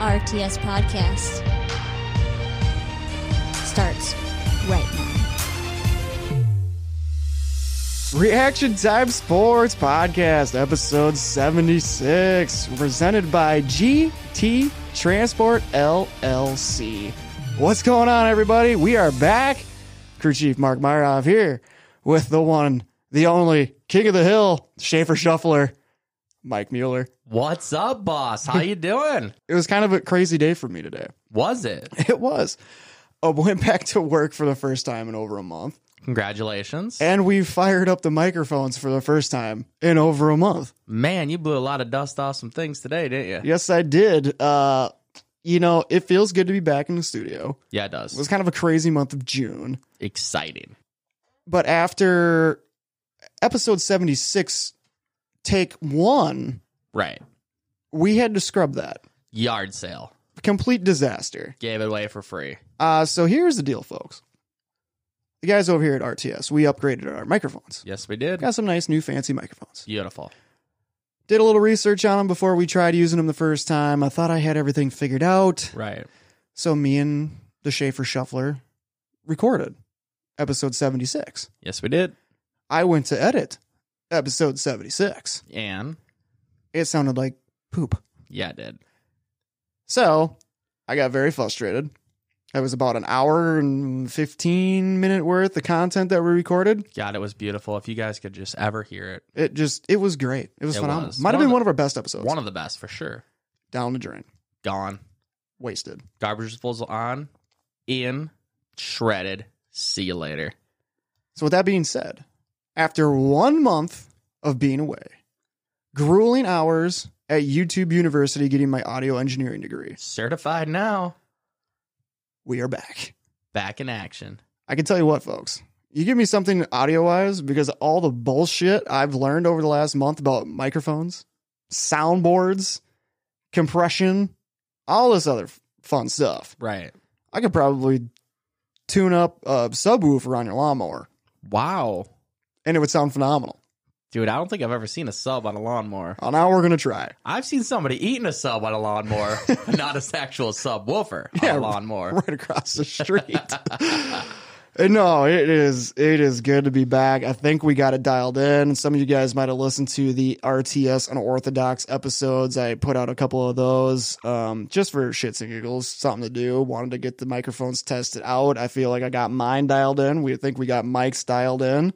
RTS podcast starts right now. Reaction Time Sports Podcast, episode 76, presented by GT Transport LLC. What's going on, everybody? We are back. Crew Chief Mark Myrov here with the one, the only King of the Hill, Schaefer Shuffler, Mike Mueller. What's up, boss? How you doing? It was kind of a crazy day for me today. Was it? It was. I went back to work for the first time in over a month. Congratulations. And we fired up the microphones for the first time in over a month. Man, you blew a lot of dust off some things today, didn't you? Yes, I did. Uh, you know, it feels good to be back in the studio. Yeah, it does. It was kind of a crazy month of June. exciting. But after episode 76, take one, Right. we had to scrub that. Yard sale. Complete disaster. Gave it away for free. Uh, so here's the deal, folks. The guys over here at RTS, we upgraded our microphones. Yes, we did. Got some nice new fancy microphones. Beautiful. Did a little research on them before we tried using them the first time. I thought I had everything figured out. Right. So me and the Schaefer Shuffler recorded episode 76. Yes, we did. I went to edit episode 76. And It sounded like poop. yeah, it did. So I got very frustrated. It was about an hour and 15 minute worth of content that we recorded. God, it was beautiful. If you guys could just ever hear it. It just, it was great. It was It phenomenal. was. Might have One of been the- one of our best episodes. One of the best for sure. Down the drain. Gone. Wasted. Garbage disposal on. In. Shredded. See you later. So, with that being said, after one month of being away, grueling hours at YouTube University getting my audio engineering degree, Certified now. we are back. Back in action. I can tell you what, folks. You give me something audio wise because all the bullshit I've learned over the last month about microphones, soundboards, compression, all this other fun stuff. Right. I could probably tune up a subwoofer on your lawnmower Wow. And it would sound phenomenal. Dude, I don't think I've ever seen a sub on a lawnmower. Uh, now we're going to try. I've seen somebody eating a sub on a lawnmower, not an actual subwoofer Yeah, on a lawnmower. right across the street. No, it is it is good to be back. I think we got it dialed in. Some of you guys might have listened to the RTS Unorthodox episodes. I put out a couple of those um, just for shits and giggles, something to do. Wanted to get the microphones tested out. I feel like I got mine dialed in. We think we got mics dialed in.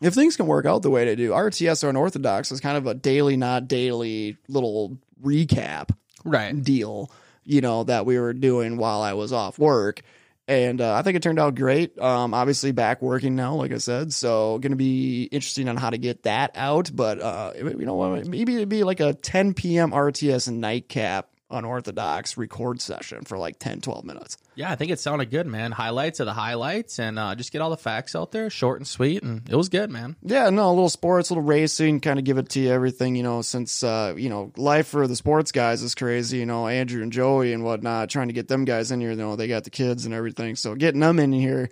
If things can work out the way they do, RTS Unorthodox is kind of a daily, not daily little recap Right. deal, you know, that we were doing while I was off work. And uh, I think it turned out great. Um, obviously, back working now, like I said. So, going to be interesting on how to get that out. But, uh, you know? Maybe it'd be like a 10 p.m. RTS nightcap unorthodox record session for like 10, 12 minutes. Yeah, I think it sounded good, man. Highlights of the highlights and uh, just get all the facts out there, short and sweet. And it was good, man. Yeah, no, a little sports, a little racing, kind of give it to you everything, you know, since, uh, you know, life for the sports guys is crazy, you know, Andrew and Joey and whatnot, trying to get them guys in here, you know, they got the kids and everything. So getting them in here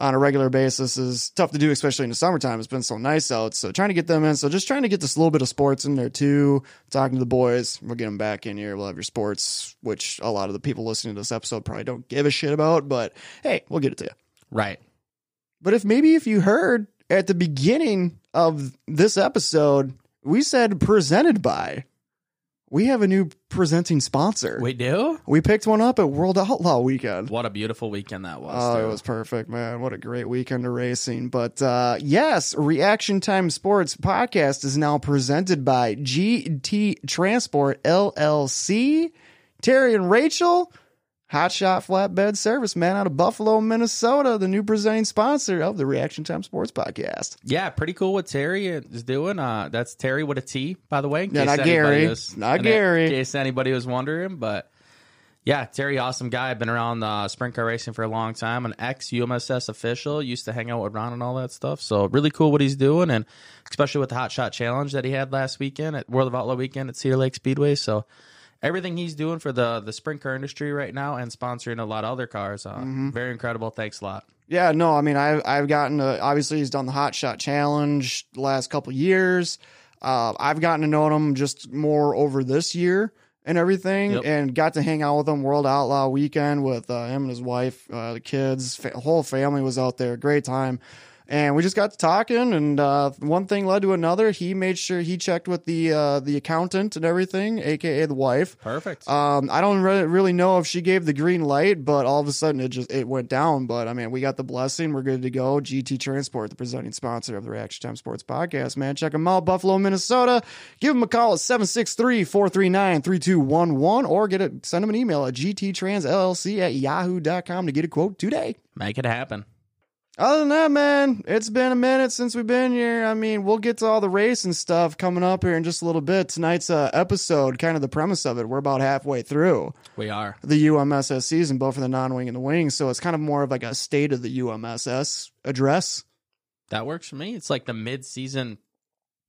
on a regular basis is tough to do, especially in the summertime. It's been so nice out. So trying to get them in. So just trying to get this little bit of sports in there too. Talking to the boys. We'll get them back in here. We'll have your sports, which a lot of the people listening to this episode probably don't give a shit about, but hey, we'll get it to you. Right. But if maybe if you heard at the beginning of this episode, we said presented by, we have a new presenting sponsor. We do? We picked one up at World Outlaw Weekend. What a beautiful weekend that was. Oh, it was perfect, man. What a great weekend of racing. But uh, yes, Reaction Time Sports podcast is now presented by GT Transport LLC. Terry and Rachel, Hotshot Flatbed Service, man, out of Buffalo, Minnesota, the new presenting sponsor of the Reaction Time Sports podcast. Yeah, pretty cool what Terry is doing. Uh, that's Terry with a T, by the way. Yeah, not Gary. was- Not in case anybody was wondering, but yeah, Terry, awesome guy. I've been around uh, sprint car racing for a long time. An ex UMSS official. Used to hang out with Ron and all that stuff. So really cool what he's doing, and especially with the Hot Shot Challenge that he had last weekend at World of Outlaw weekend at Cedar Lake Speedway. So everything he's doing for the the sprint car industry right now and sponsoring a lot of other cars, uh, Mm-hmm. very incredible. Thanks a lot. Yeah, no, I mean, I've I've gotten to, obviously he's done the Hot Shot Challenge the last couple years. Uh, I've gotten to know him just more over this year, and everything, Yep. and got to hang out with him World Outlaw weekend with uh, him and his wife, uh, the kids, fa- whole family was out there. Great time. And we just got to talking, and uh, one thing led to another. He made sure he checked with the uh, the accountant and everything, aka the wife. Perfect. Um, I don't re- really know if she gave the green light, but all of a sudden it just it went down. But I mean, we got the blessing. We're good to go. GT Transport, the presenting sponsor of the Reaction Time Sports Podcast, man. Check them out, Buffalo, Minnesota. Give them a call at 763-439-3211 or get it send them an email at gttranslc at yahoo.com to get a quote today. Make it happen. Other than that, man, it's been a minute since we've been here. I mean, we'll get to all the race and stuff coming up here in just a little bit. Tonight's uh, episode, kind of the premise of it, we're about halfway through We are. the UMSS season, both for the non-wing and the wing. So it's kind of more of like a state of the UMSS address. That works for me. It's like the mid-season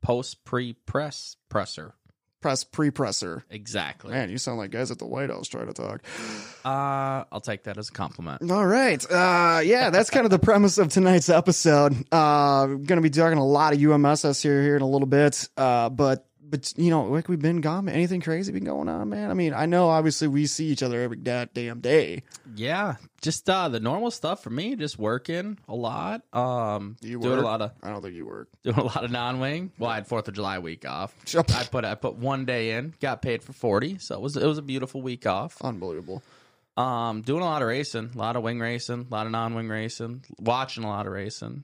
post pre-press presser. Press pre-presser. Exactly. Man, you sound like guys at the White House trying to talk. Uh, I'll take that as a compliment. All right. Uh, yeah, that's kind of the premise of tonight's episode. Uh, going to be talking a lot of UMSS here here in a little bit. Uh, but but you know, like we've been gone. man. Anything crazy been going on, man? I mean, I know obviously we see each other every da- damn day. Yeah, just uh the normal stuff for me. Just working a lot. Um, You doing work? a lot of I don't think you work. doing a lot of non-wing. Well, I had Fourth of July week off. I put I put one day in, got paid for forty, so it was it was a beautiful week off. Unbelievable. Um, doing a lot of racing, a lot of wing racing, a lot of non-wing racing, watching a lot of racing.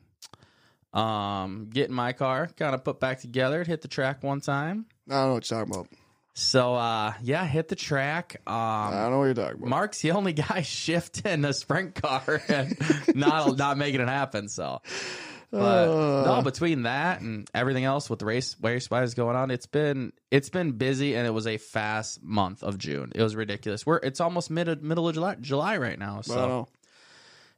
Um, getting my car kind of put back together, hit the track one time. I don't know what you're talking about. So uh, yeah, hit the track. Um, I don't know what you're talking about. Mark's the only guy shifting a sprint car and not not making it happen. So, but Uh. no, between that and everything else with the race race wise going on, it's been it's been busy and it was a fast month of June. It was ridiculous. We're it's almost mid middle of July July right now. So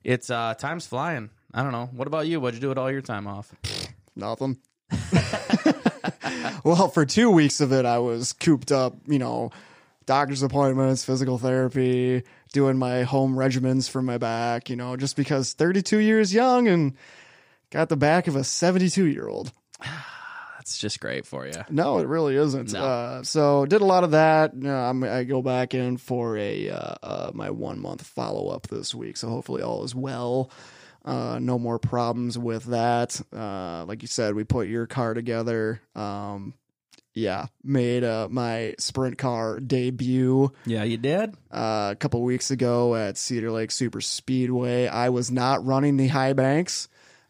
it's uh time's flying. I don't know. What about you? What'd you do with all your time off? Nothing. well, for two weeks of it, I was cooped up, you know, doctor's appointments, physical therapy, doing my home regimens for my back, you know, just because 32 years young and got the back of a 72 year old. That's just great for you. No, it really isn't. No. Uh, so did a lot of that. Uh, I'm, I go back in for a uh, uh, my one month follow up this week. So hopefully all is well. Uh, no more problems with that. Uh, like you said, we put your car together. Um, yeah, made uh, my sprint car debut Yeah, you did. uh, a couple weeks ago at Cedar Lake Super Speedway. I was not running the high banks.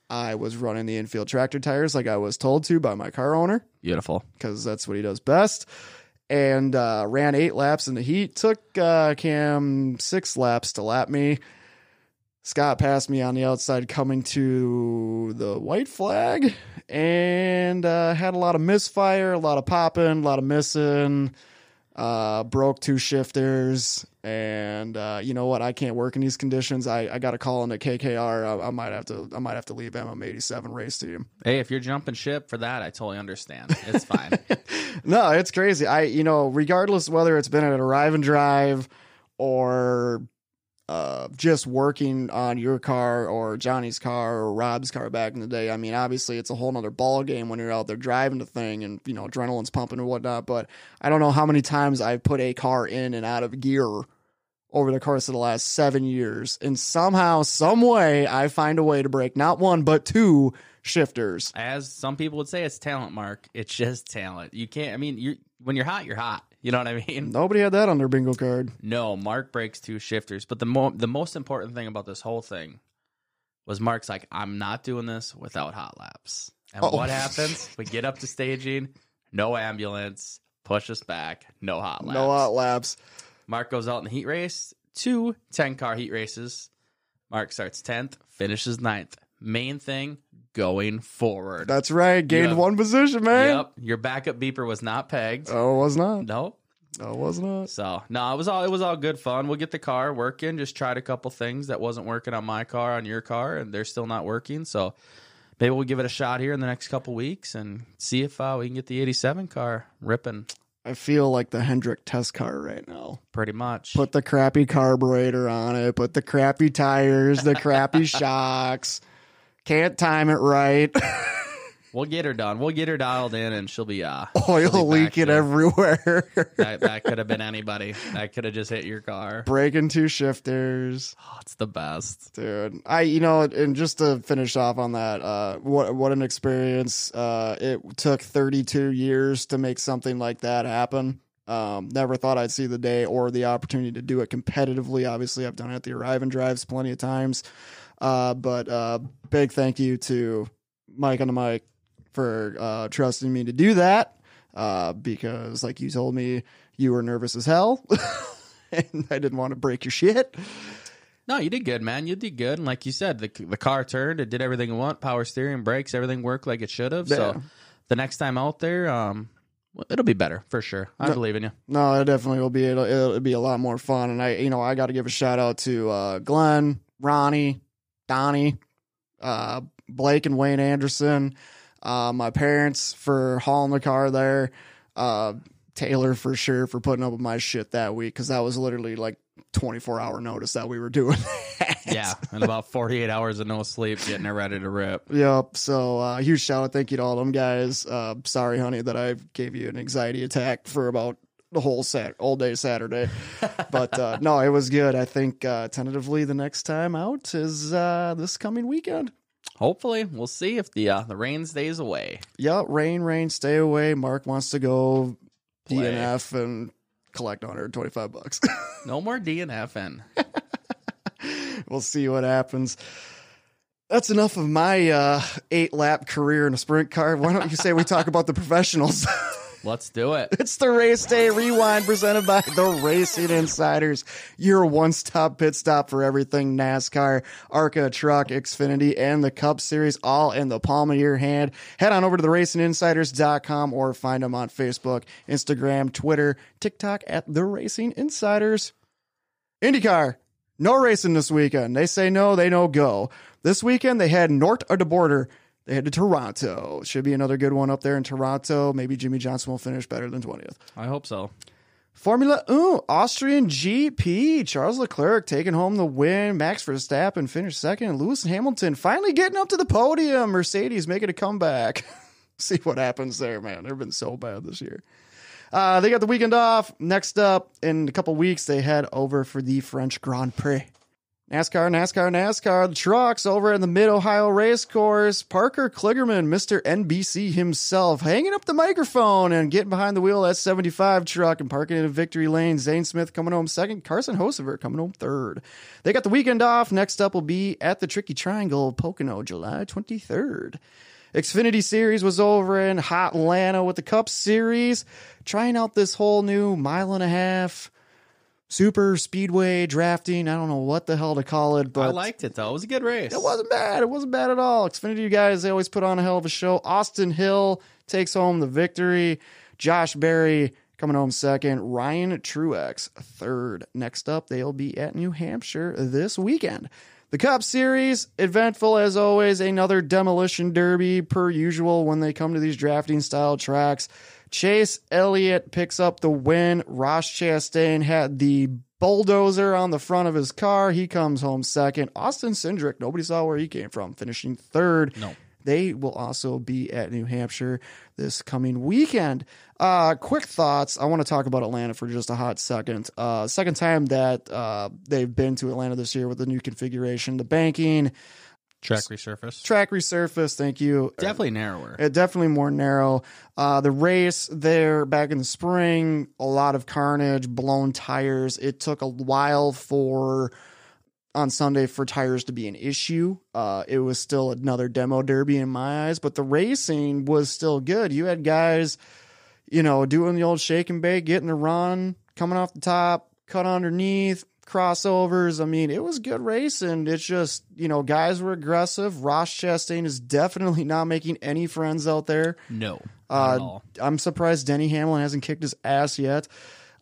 I was running the infield tractor tires like I was told to by my car owner Beautiful. because that's what he does best. And uh, ran eight laps in the heat. Took uh, Cam six laps to lap me. Scott passed me on the outside coming to the white flag and uh, had a lot of misfire, a lot of popping, a lot of missing. Uh, broke two shifters, and uh, you know what? I can't work in these conditions. I, I got a call into KKR. I, I might have to. I might have to leave MM87 race team. Hey, if you're jumping ship for that, I totally understand. It's fine. No, it's crazy. I, you know, regardless whether it's been at a arrive and drive or uh, just working on your car or Johnny's car or Rob's car back in the day. I mean, obviously it's a whole nother ball game when you're out there driving the thing and, you know, adrenaline's pumping and whatnot. But I don't know how many times I've put a car in and out of gear over the course of the last seven years. And somehow, some way, I find a way to break not one, but two shifters. as some people would say, it's talent, Mark. It's just talent. You can't. I mean, you when you're hot, you're hot. You know what I mean? Nobody had that on their bingo card. No, Mark breaks two shifters. But the mo- the most important thing about this whole thing was Mark's like, I'm not doing this without hot laps. And Oh. what happens? We get up to staging, no ambulance, push us back, no hot laps. No hot laps. Mark goes out in the heat race, two 10 car heat races. Mark starts 10th, finishes ninth. Main thing, going forward. That's right. Gained one position, man. Yep, your backup beeper was not pegged. Oh, it was not. Nope. No, it was not. So no, it was all it was all good fun. We'll get the car working. Just tried a couple things that wasn't working on my car, on your car, and they're still not working. So maybe we'll give it a shot here in the next couple weeks and see if uh, we can get the '87 car ripping. I feel like the Hendrick test car right now. Pretty much. Put the crappy carburetor on it. Put the crappy tires, the crappy shocks. Can't time it right. We'll get her done. We'll get her dialed in, and she'll be uh Oil she'll be leaking everywhere. That, that could have been anybody. That could have just hit your car. Breaking two shifters. Oh, it's the best. Dude, I you know, and just to finish off on that, uh, what what an experience! Uh, it took 32 years to make something like that happen. Um, never thought I'd see the day or the opportunity to do it competitively. Obviously, I've done it at the Arrive and Drives plenty of times. Uh, but uh, big thank you to Mike on the mic for uh, trusting me to do that. Uh, because, like you told me, you were nervous as hell, and I didn't want to break your shit. No, you did good, man. You did good, and like you said, the the car turned. It did everything it want. Power steering, brakes, everything worked like it should have. Yeah. So the next time out there, um, it'll be better for sure. I believe in you. No, it definitely will be. It'll, it'll be a lot more fun. And I, you know, I got to give a shout out to uh, Glenn, Ronnie, Donnie, uh, Blake, and Wayne Anderson. Uh, my parents for hauling the car there. Uh, Taylor for sure for putting up with my shit that week because that was literally like 24 hour notice that we were doing. that. Yeah, and about forty eight hours of no sleep, getting it ready to rip. Yep. So uh, huge shout out, thank you to all them guys. Uh, sorry, honey, that I gave you an anxiety attack for about the whole sat all day Saturday. but uh, no, it was good. I think uh, tentatively the next time out is uh, this coming weekend. Hopefully, we'll see if the uh, the rain stays away. Yep. Rain, rain, stay away. Mark wants to go Play. DNF and collect 125 bucks. No more DNFing. we'll see what happens. That's enough of my uh, eight lap career in a sprint car. Why don't you say we talk about the professionals? Let's do it. It's the Race Day Rewind presented by the Racing Insiders, your one stop pit stop for everything NASCAR, ARCA, Truck, Xfinity, and the Cup Series, all in the palm of your hand. Head on over to the racinginsiders.com or find them on Facebook, Instagram, Twitter, TikTok at the Racing Insiders. IndyCar, no racing this weekend. They say no, they no go. This weekend they had North of the border. They head to Toronto. Should be another good one up there in Toronto. Maybe Jimmie Johnson will finish better than 20th. I hope so. Formula One, Austrian GP. Charles Leclerc taking home the win. Max Verstappen finished second. Lewis Hamilton finally getting up to the podium. Mercedes making a comeback. See what happens there, man. They've been so bad this year. Uh, they got the weekend off. Next up, in a couple weeks, they head over for the French Grand Prix. NASCAR, NASCAR, NASCAR. The trucks over in the Mid Ohio Race Course. Parker Kligerman, Mr. NBC himself, hanging up the microphone and getting behind the wheel of that 75 truck and parking in victory lane. Zane Smith coming home second. Carson Hocevar coming home third. They got the weekend off. Next up will be at the Tricky Triangle, Pocono, July 23rd. Xfinity Series was over in Hot Atlanta with the Cup Series, trying out this whole new mile and a half super speedway drafting. I don't know what the hell to call it, but I liked it though. It was a good race. it wasn't bad. It wasn't bad at all. Xfinity you guys, they always put on a hell of a show. Austin Hill takes home the victory. Josh Berry coming home second. Ryan Truex third. Next up, they'll be at New Hampshire this weekend. The Cup Series, eventful as always. Another demolition derby per usual when they come to these drafting style tracks. Chase Elliott picks up the win. Ross Chastain had the bulldozer on the front of his car. He comes home second. Austin Cindric, nobody saw where he came from, finishing third. No. They will also be at New Hampshire this coming weekend. Uh, quick thoughts. I want to talk about Atlanta for just a hot second. Uh, second time that uh, they've been to Atlanta this year with the new configuration, the banking, Track resurface. track resurface. Thank you. Definitely narrower. It definitely more narrow. Uh, the race there back in the spring, a lot of carnage, blown tires. It took a while for on Sunday for tires to be an issue. Uh, it was still another demo derby in my eyes, but the racing was still good. You had guys, you know, doing the old shake and bake, getting the run, coming off the top, cut underneath, crossovers. I mean, it was good racing. It's just, you know, guys were aggressive. Ross Chastain is definitely not making any friends out there. no. Uh. I'm surprised Denny Hamlin hasn't kicked his ass yet.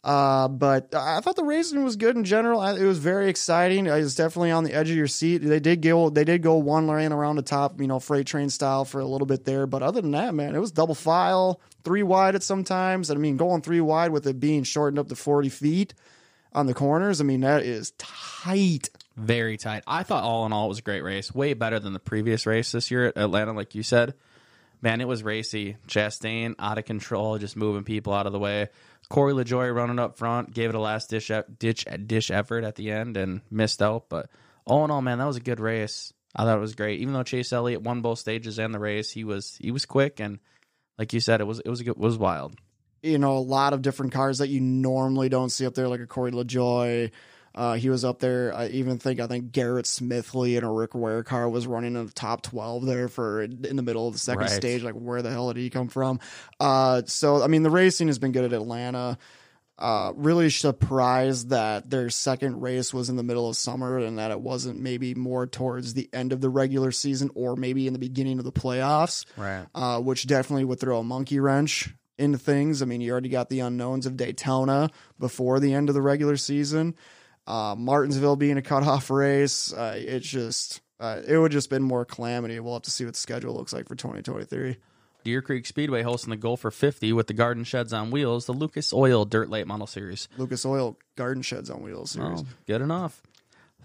Uh, but I thought the racing was good in general. I, it was very exciting. It was definitely on the edge of your seat. They did go, they did go one lane around the top, you know, freight train style for a little bit there. But other than that, man, it was double file, three wide at some times. I mean, going three wide with it being shortened up to 40 feet on the corners. I mean, that is tight. Very tight. I thought all in all it was a great race. Way better than the previous race this year at Atlanta, like you said. Man, it was racy. Chastain out of control, just moving people out of the way. Corey LaJoie running up front, gave it a last dish ditch dish effort at the end and missed out. But all in all, man, that was a good race. I thought it was great. Even though Chase Elliott won both stages and the race, he was he was quick and like you said, it was it was good, it was wild. You know, a lot of different cars that you normally don't see up there, like a Corey LaJoie. Uh, he was up there. I even think I think Garrett Smithley in a Rick Ware car was running in the top twelve there for in the middle of the second Right. stage. Like, where the hell did he come from? Uh, so I mean, the racing has been good at Atlanta. Uh, really surprised that their second race was in the middle of summer and that it wasn't maybe more towards the end of the regular season or maybe in the beginning of the playoffs Right. uh, which definitely would throw a monkey wrench into things. I mean, you already got the unknowns of Daytona before the end of the regular season. Uh, Martinsville being a cutoff race, uh, it's just uh, it would just been more calamity. We'll have to see what the schedule looks like for 2023. Deer Creek Speedway hosting the Gopher 50 with the Garden Sheds on Wheels, the Lucas Oil Dirt Late Model Series. Lucas Oil Garden Sheds on Wheels series. Oh, good enough.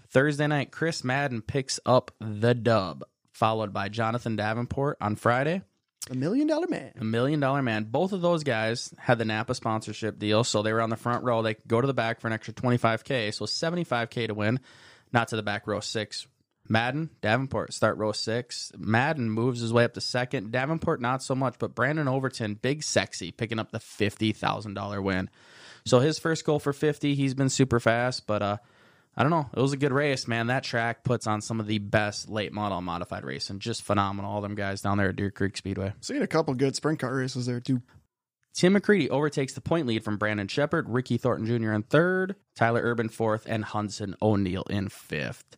Thursday night, Chris Madden picks up the dub, followed by Jonathan Davenport on Friday. A million dollar man. A million dollar man. Both of those guys had the Napa sponsorship deal, so they were on the front row. They could go to the back for an extra 25K, so 75K to win, not to the back row six. Madden, Davenport start row six. Madden moves his way up to second. Davenport, not so much, but Brandon Overton, big sexy, picking up the $50,000 win. So his first goal for 50, he's been super fast, but uh, I don't know. It was a good race, man. That track puts on some of the best late model modified racing. Just phenomenal. All them guys down there at Deer Creek Speedway. Seen a couple good sprint car races there too. Tim McCreadie overtakes the point lead from Brandon Sheppard, Ricky Thornton Jr. in third, Tyler Urban fourth, and Hudson O'Neal in fifth.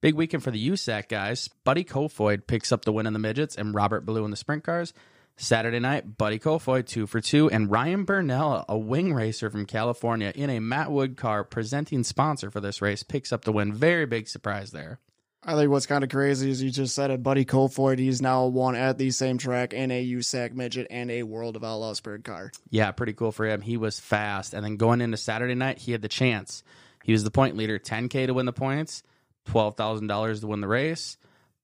Big weekend for the USAC guys. Buddy Kofoid picks up the win in the midgets and Robert Ballou in the sprint cars. Saturday night, Buddy Kofoid two for two, and Ryan Bernal, a wing racer from California, in a Matt Wood car, presenting sponsor for this race, picks up the win. Very big surprise there. I think what's kind of crazy is you just said it, Buddy Kofoid. He's now won at the same track in a USAC midget and a World of Outlaw sprint car. Yeah, pretty cool for him. He was fast. And then going into Saturday night, he had the chance. He was the point leader, 10K to win the points, $12,000 to win the race.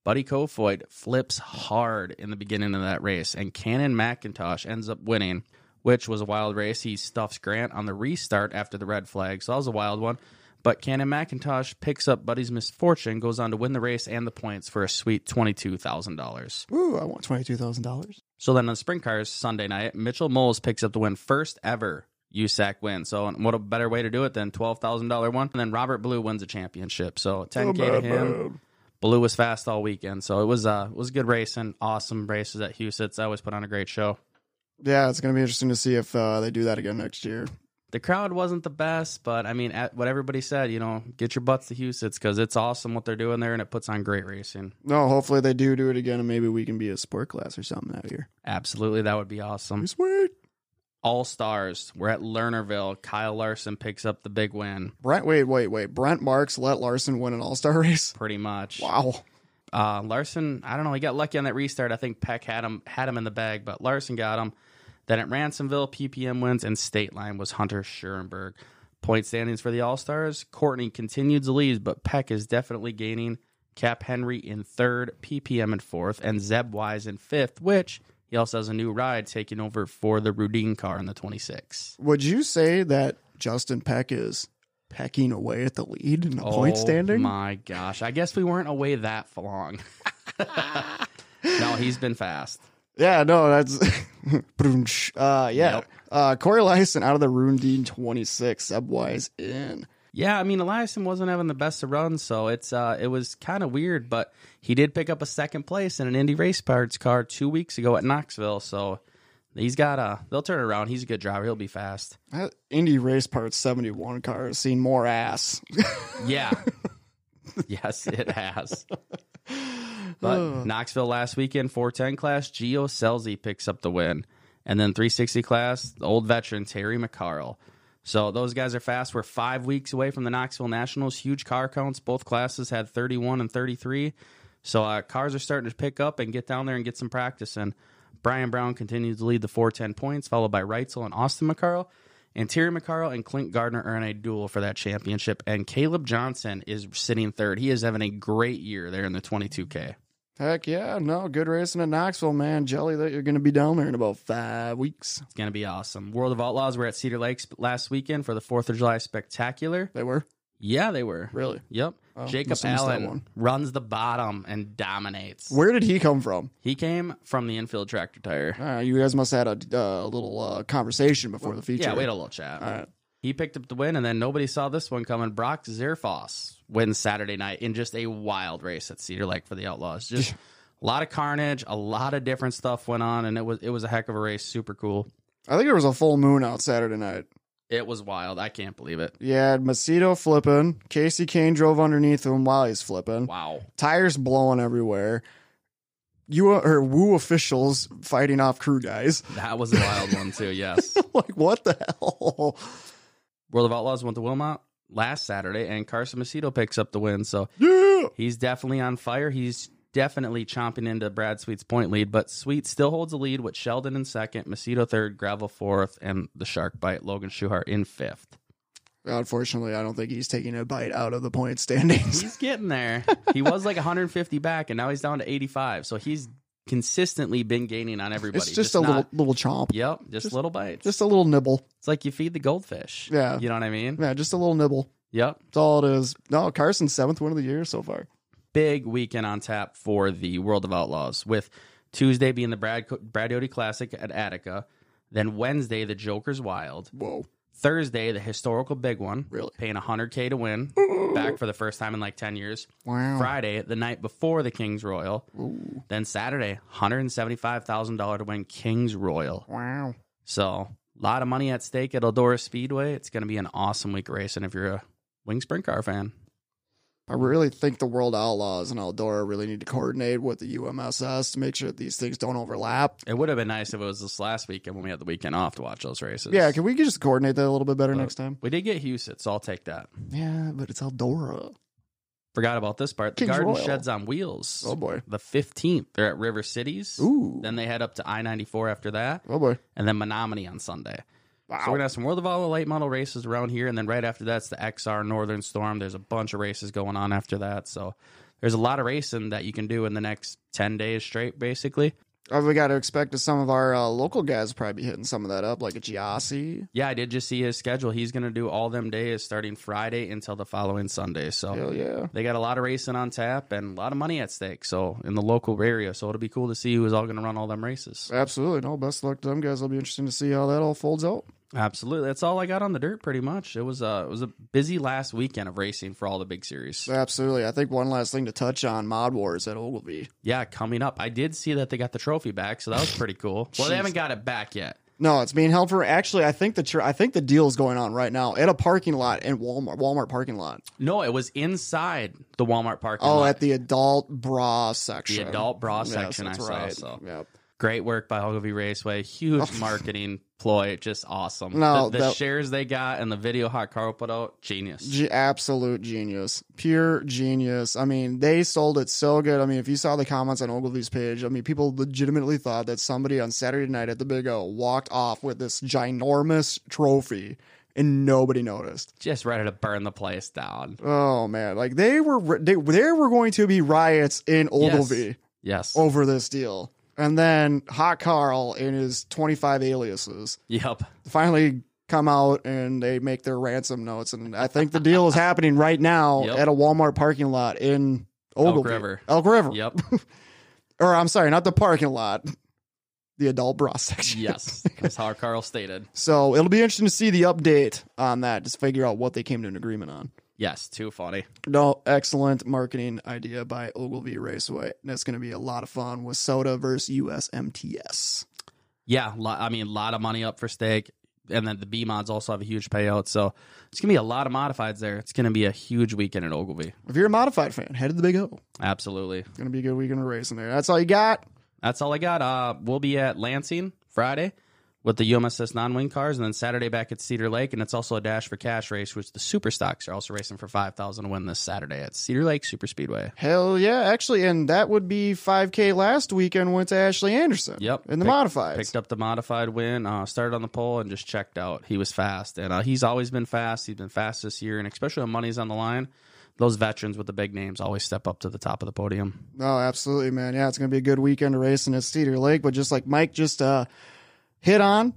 Buddy Kofoid flips hard in the beginning of that race, and Cannon McIntosh ends up winning, which was a wild race. He stuffs Grant on the restart after the red flag, so that was a wild one. But Cannon McIntosh picks up Buddy's misfortune, goes on to win the race and the points for a sweet $22,000. Woo, I want $22,000. So then on the sprint cars Sunday night, Mitchell Moles picks up the win, first ever USAC win. So what a better way to do it than twelve thousand dollar one. And then Robert Ballou wins a championship. So ten k to him. Ballou was fast all weekend, so it was uh it was good racing, awesome races at Huset's. I always put on a great show. Yeah, it's going to be interesting to see if uh, they do that again next year. The crowd wasn't the best, but I mean, at what everybody said, you know, get your butts to Huset's because it's awesome what they're doing there, and it puts on great racing. No, hopefully they do do it again, and maybe we can be a sport class or something out here. Absolutely, that would be awesome. Sweet. All stars. We're at Lernerville. Kyle Larson picks up the big win, Brent, wait, wait, wait. Brent Marks let Larson win an All Star race. pretty much. Wow. Uh, Larson, I don't know. He got lucky on that restart. I think Peck had him had him in the bag, but Larson got him. Then at Ransomville, PPM wins, and State Line was Hunter Schuerenberg. Point standings for the All Stars. Courtney continued to lead, but Peck is definitely gaining. Cap Henry in third, PPM in fourth, and Zeb Wise in fifth, which he also has a new ride taking over for the Rudeen car in the 26. Would you say that Justin Peck is pecking away at the lead in the point standing? Oh my gosh. I guess we weren't away that long. no, he's been fast. Yeah, no, that's uh yeah. Yep. Uh Corey Eliason out of the Rudeen 26, Zeb Wise in. Yeah, I mean Eliason wasn't having the best of runs, so it's uh it was kind of weird, but he did pick up a second place in an Indy Race Parts car two weeks ago at Knoxville, so he's got a they'll turn around. He's a good driver. He'll be fast. That Indy Race Parts 71 car has seen more ass. Yeah. yes, it has. But Knoxville last weekend, 410 class, Gio Scelzi picks up the win. And then 360 class, the old veteran Terry McCarl. So those guys are fast. We're five weeks away from the Knoxville Nationals. Huge car counts. Both classes had 31 and 33. So uh, cars are starting to pick up and get down there and get some practice And Brian Brown continues to lead the 410 points, followed by Reitzel and Austin McCarl. And Terry McCarl and Clint Garner are in a duel for that championship. And Caleb Johnson is sitting third. He is having a great year there in the 22K. Heck yeah, no, good racing in Knoxville, man. Jelly that you're going to be down there in about five weeks. It's gonna be awesome. World of Outlaws were at Cedar Lakes last weekend for the Fourth of July Spectacular. They were Yeah, they were. really. Yep. Oh, Jacob must have missed that Allen runs the bottom and dominates. Where did he come from? He came from the infield tractor tire. Uh, you guys must have had a uh, little uh, conversation before the feature. Yeah, we had a little chat. All right. He picked up the win, and then nobody saw this one coming. Brock Zearfoss wins Saturday night in just a wild race at Cedar Lake for the Outlaws. Just a lot of carnage, a lot of different stuff went on, and it was it was a heck of a race. Super cool. I think there was a full moon out Saturday night. It was wild. I can't believe it. Yeah, Macedo flipping. Kasey Kahne drove underneath him while he's flipping. Wow. Tires blowing everywhere. You or Woo officials fighting off crew guys. That was a wild one too. Yes. like what the hell? World of Outlaws went to Wilmot last Saturday, and Carson Macedo picks up the win. So Yeah. he's definitely on fire. He's definitely chomping into Brad Sweet's point lead, but Sweet still holds the lead with Sheldon in second, Macedo third, Gravel fourth, and the Shark Bite Logan Schuchart in fifth. Unfortunately, I don't think he's taking a bite out of the point standings. He's getting there. he was like 150 back, and now he's down to 85. So he's consistently been gaining on everybody. it's just, a little not- little chomp. Yep, just, just- little bites. Just a little nibble. it's like you feed the goldfish. Yeah. you know what I mean. Yeah, just a little nibble. Yep. That's all it is. No, Carson's seventh win of the year so far. big weekend on tap for the World of Outlaws, with Tuesday being the Brad Brad Doty Classic at Attica, then Wednesday the Joker's Wild, Whoa. Thursday the historical big one, Really? paying 100k to win, back for the first time in like 10 years. Wow. Friday the night before the King's Royal, then Saturday $175,000 to win King's Royal. Wow. So a lot of money at stake at Eldora Speedway. It's going to be an awesome week racing if you're a wing sprint car fan. I really think the World Outlaws and Eldora really need to coordinate with the UMSS to make sure that these things don't overlap. It would have been nice if it was this last weekend when we had the weekend off to watch those races. Yeah, can we just coordinate that a little bit better But next time? We did get Houston, so I'll take that. Yeah, but it's Eldora. Forgot about this part. The King's Garden Royal. Sheds on Wheels. Oh boy. The 15th. They're at River Cities. Ooh. Then they head up to I 94 after that. Oh boy. And then Menomonie on Sunday. Wow. So we're to have some World of Outlaw late model races around here. And then right after that's the XR Northern Storm. There's a bunch of races going on after that. So there's a lot of racing that you can do in the next 10 days straight, basically. Oh, we got to expect that some of our uh, local guys probably be hitting some of that up, like a Giassi. Yeah, I did just see his schedule. He's going to do all them days starting Friday until the following Sunday. So Hell yeah. they got a lot of racing on tap and a lot of money at stake. So in the local area, so it'll be cool to see who's all going to run all them races. Absolutely. No, best luck to them guys. It'll be interesting to see how that all folds out. Absolutely, that's all I got on the dirt. Pretty much, it was a it was a busy last weekend of racing for all the big series. Absolutely. I think one last thing to touch on Mod Wars at Ogilvie. Yeah, coming up, I did see that they got the trophy back, so that was pretty cool. Well, they haven't got it back yet. No, it's being held for actually. I think the tr- I think the deal is going on right now at a parking lot in Walmart Walmart parking lot. No, it was inside the Walmart parking Oh, lot. at the adult bra section. The adult bra Yes, section, I that's saw, so. Yep. Great work by Ogilvie Raceway. Huge oh. marketing ploy, just awesome. No, the, the that- shares they got and the video Hot Carl put out, genius. Ge- absolute genius, pure genius. I mean, they sold it so good. I mean, if you saw the comments on Ogilvie's page, I mean, people legitimately thought that somebody on Saturday night at the Big O walked off with this ginormous trophy, and nobody noticed. just ready to burn the place down. Oh man, like they were they there were going to be riots in Ogilvie Yes. over this deal, and then Hot Carl and his twenty five aliases Yep. finally come out and they make their ransom notes, and I think the deal is happening right now Yep. at a Walmart parking lot in Ogilvie, River. Elk River, Yep. or I'm sorry, not the parking lot, the adult bra section. yes. That's how Carl stated. So it'll be interesting to see the update on that, just figure out what they came to an agreement on. Yes. Too funny. No, excellent marketing idea by Ogilvie Raceway. And it's going to be a lot of fun with Soda versus USMTS. Yeah. I mean, a lot of money up for stake. And then the B mods also have a huge payout. So it's going to be a lot of modifieds there. It's going to be a huge weekend at Ogilvie. If you're a modified fan, head to the Big O. Absolutely. It's going to be a good weekend of racing there. That's all you got. That's all I got. Uh, we'll be at Lansing Friday with the UMSS non-wing cars, and then Saturday back at Cedar Lake, and it's also a dash for cash race, which the Super Stocks are also racing for five thousand to win this Saturday at Cedar Lake Super Speedway. Hell yeah. Actually, and that would be 5K last weekend went to Ashley Anderson. Yep. In the Pick- modifieds. Picked up the modified win, uh, started on the pole, and just checked out. He was fast, and uh, he's always been fast. He's been fast this year, and especially when money's on the line. those veterans with the big names always step up to the top of the podium. Oh, absolutely, man. Yeah, it's going to be a good weekend of racing at Cedar Lake. But just like Mike just uh, hit on,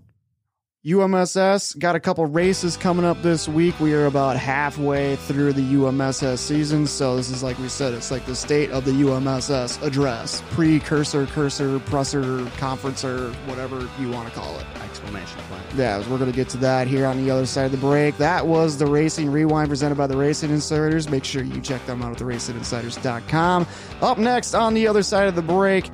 UMSS got a couple races coming up this week. We are about halfway through the UMSS season. So this is like we said, it's like the state of the UMSS address. Precursor, cursor, presser, conferencer, whatever you want to call it. Exclamation point. Yeah, we're going to get to that here on the other side of the break. That was the Racing Rewind presented by the Racing Insiders. Make sure you check them out at theracinginsiders.com. Up next on the other side of the break,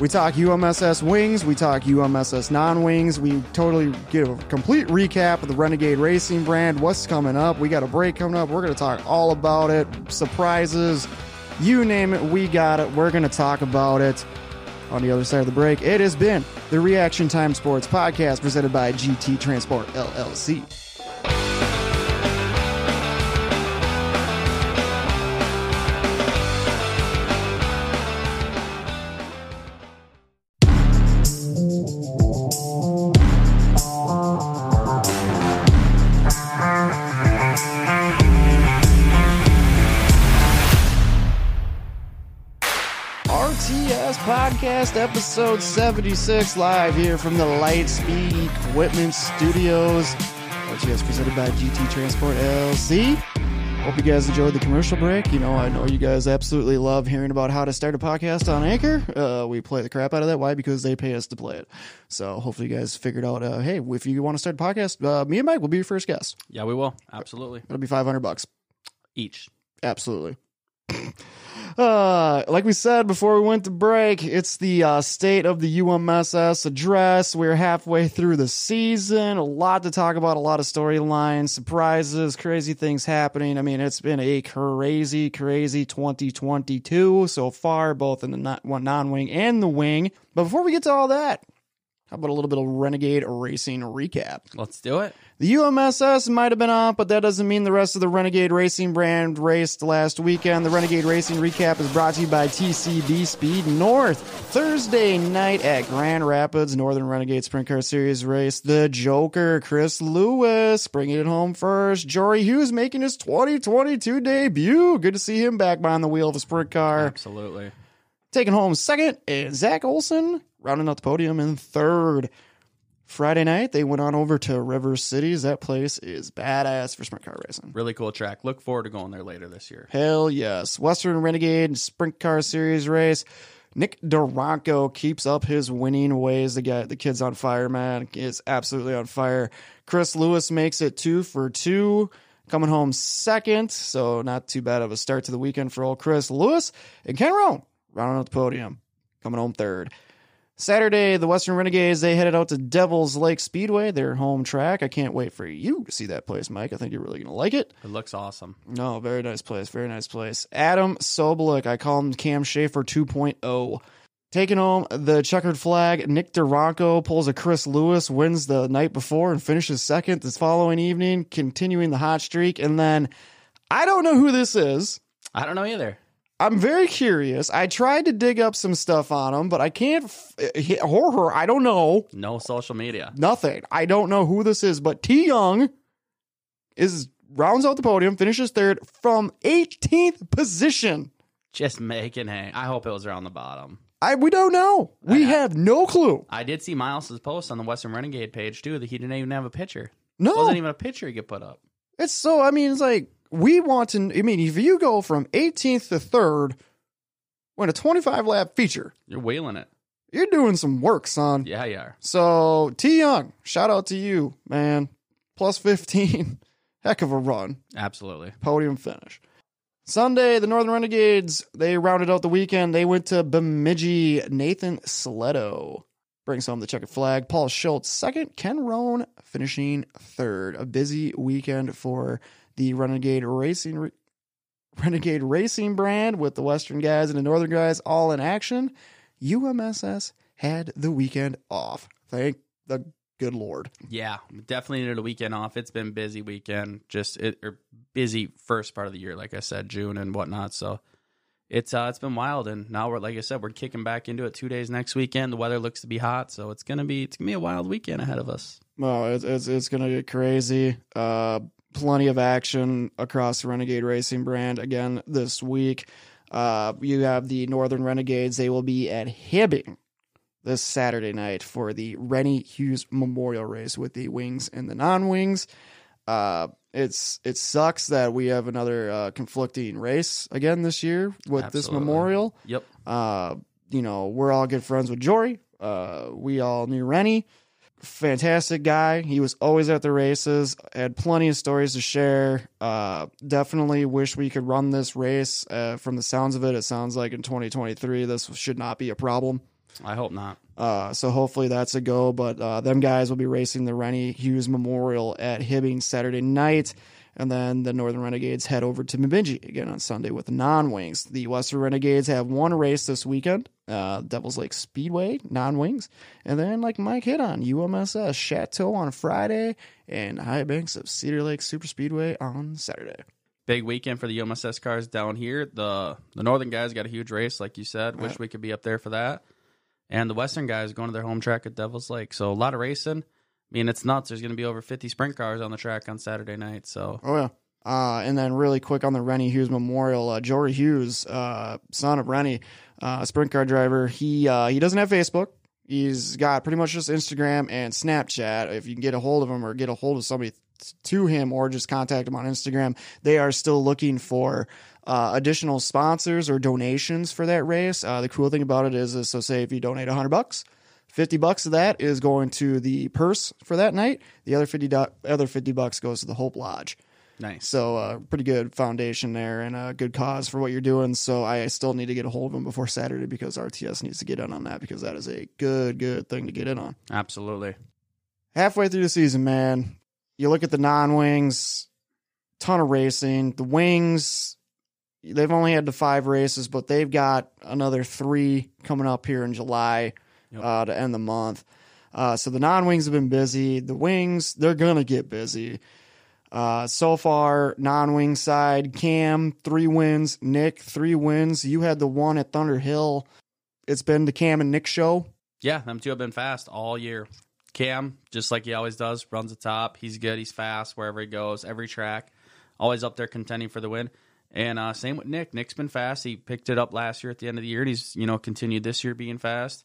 we talk UMSS wings, we talk UMSS non wings, we totally give a complete recap of the Renegade Racing brand, what's coming up. We got a break coming up. We're going to talk all about it, surprises, you name it, we got it. We're going to talk about it on the other side of the break. It has been the Reaction Time Sports Podcast presented by GT Transport LLC. Podcast, episode 76, live here from the Lightspeed Equipment Studios. RTS presented by GT Transport LLC. Hope you guys enjoyed the commercial break. You know, I know you guys absolutely love hearing about how to start a podcast on Anchor. Uh, we play the crap out of that. Why? Because they pay us to play it. So hopefully you guys figured out, uh, hey, if you want to start a podcast, uh, me and Mike will be your first guest. Yeah, we will. Absolutely. It'll be 500 bucks. Each. Absolutely. Uh, like we said before we went to break, it's the uh, state of the UMSS address. We're halfway through the season. A lot to talk about, a lot of storylines, surprises, crazy things happening. I mean, it's been a crazy, crazy 2022 so far, both in the non wing and the wing. But before we get to all that, how about a little bit of Renegade Racing recap? Let's do it. The UMSS might have been off, but that doesn't mean the rest of the Renegade Racing brand raced last weekend. The Renegade Racing recap is brought to you by TCB Speed North. Thursday night at Grand Rapids Northern Renegade Sprint Car Series race, the Joker, Chris Lewis, bringing it home first. Jory Hughes making his 2022 debut. Good to see him back behind the wheel of a sprint car. Absolutely. Taking home second, and Zach Olson rounding out the podium in third. Friday night, they went on over to River Cities. That place is badass for sprint car racing. Really cool track. Look forward to going there later this year. Hell yes. Western Renegade Sprint Car Series race. Nick Duranko keeps up his winning ways. The guy, the kid's on fire, man. Is absolutely on fire. Chris Lewis makes it two for two, coming home second. So not too bad of a start to the weekend for old Chris Lewis. And Ken Roan rounding out the podium, coming home third. Saturday, the Western Renegades, they headed out to Devil's Lake Speedway, their home track. I can't wait for you to see that place, Mike. I think you're really going to like it. It looks awesome. No, very nice place. Very nice place. Adam Sobolik, I call him Cam Schaefer 2.0. Taking home the checkered flag, Nick Duranko pulls a Chris Lewis, wins the night before and finishes second this following evening, continuing the hot streak. And then I don't know who this is. I don't know either. I'm very curious. I tried to dig up some stuff on him, but I can't. F- horror. I don't know. No social media. Nothing. I don't know who this is, but T Young is rounds out the podium, finishes third from 18th position. Just making hay. I hope it was around the bottom. I we don't know. We I- have no clue. I did see Miles's post on the Western Renegade page too that he didn't even have a picture. No, it Wasn't even a picture he could put up. it's so. I mean, it's like we want to. I mean, if you go from 18th to third, win a 25 lap feature, You're wheeling it. you're doing some work, son. Yeah, you are. So T Young, shout out to you, man. Plus 15. Heck of a run. Absolutely. Podium finish. Sunday, the Northern Renegades, they rounded out the weekend. They went to Bemidji. Nathan Sletto brings home the checkered flag. Paul Schultz second. Ken Roan finishing third. A busy weekend for the Renegade Racing Re- Renegade Racing brand with the Western guys and the Northern guys all in action. UMSS had the weekend off. Thank the good Lord. Yeah, definitely needed a weekend off. It's been busy weekend, just it or busy first part of the year, like I said, June and whatnot. So it's uh it's been wild, and now we're like I said, we're kicking back into it two days next weekend. The weather looks to be hot, so it's gonna be it's gonna be a wild weekend ahead of us. Well, it's it's, it's gonna get crazy. Uh, plenty of action across the Renegade Racing brand again this week. Uh, you have the Northern Renegades. They will be at Hibbing this Saturday night for the Rennie Hughes Memorial Race with the wings and the non-wings. Uh, it's it sucks that we have another uh, conflicting race again this year with this memorial. Yep. Uh, you know, we're all good friends with Jory. Uh, we all knew Rennie. Fantastic guy. He was always at the races, had plenty of stories to share. Uh, definitely wish we could run this race. Uh, from the sounds of it, it sounds like in 2023, this should not be a problem. I hope not. Uh, so hopefully that's a go. But uh, them guys will be racing the Rennie Hughes Memorial at Hibbing Saturday night. And then the Northern Renegades head over to Bemidji again on Sunday with non wings. The Western Renegades have one race this weekend uh, Devil's Lake Speedway, non wings. And then, like Mike hit on, UMSS Chateau on Friday and High Banks of Cedar Lake Super Speedway on Saturday. Big weekend for the UMSS cars down here. The the northern guys got a huge race, like you said. Wish we could be up there for that. And the western guys going to their home track at Devil's Lake. So a lot of racing. I mean, it's nuts. There's going to be over 50 sprint cars on the track on Saturday night. So Oh yeah. Uh, and then really quick on the Rennie Hughes Memorial, uh, Jory Hughes, uh, son of Rennie, uh, sprint car driver. He uh, he doesn't have Facebook. He's got pretty much just Instagram and Snapchat. If you can get a hold of him or get a hold of somebody to him or just contact him on Instagram, they are still looking for uh, additional sponsors or donations for that race. Uh, the cool thing about it is, is so say if you donate 100 bucks, 50 bucks of that is going to the purse for that night. The other 50 do- other 50 bucks goes to the Hope Lodge. nice. So uh, pretty good foundation there and a good cause for what you're doing. So I still need to get a hold of him before Saturday because RTS needs to get in on that because that is a good, good thing to get in on. Absolutely. Halfway through the season, man, you look at the non-wings, ton of racing. The wings, they've only had the five races, but they've got another three coming up here in July Yep. uh, to end the month. Uh, so the non-wings have been busy. The wings, they're gonna get busy. Uh, so far, non-wing side, Cam three wins, Nick three wins. You had the one at Thunder Hill. It's been the Cam and Nick show. Yeah, them two have been fast all year. Cam, just like he always does, runs the top. He's good. He's fast wherever he goes, every track. Always up there contending for the win. And uh, same with Nick. Nick's been fast. He picked it up last year at the end of the year, and he's you know continued this year being fast,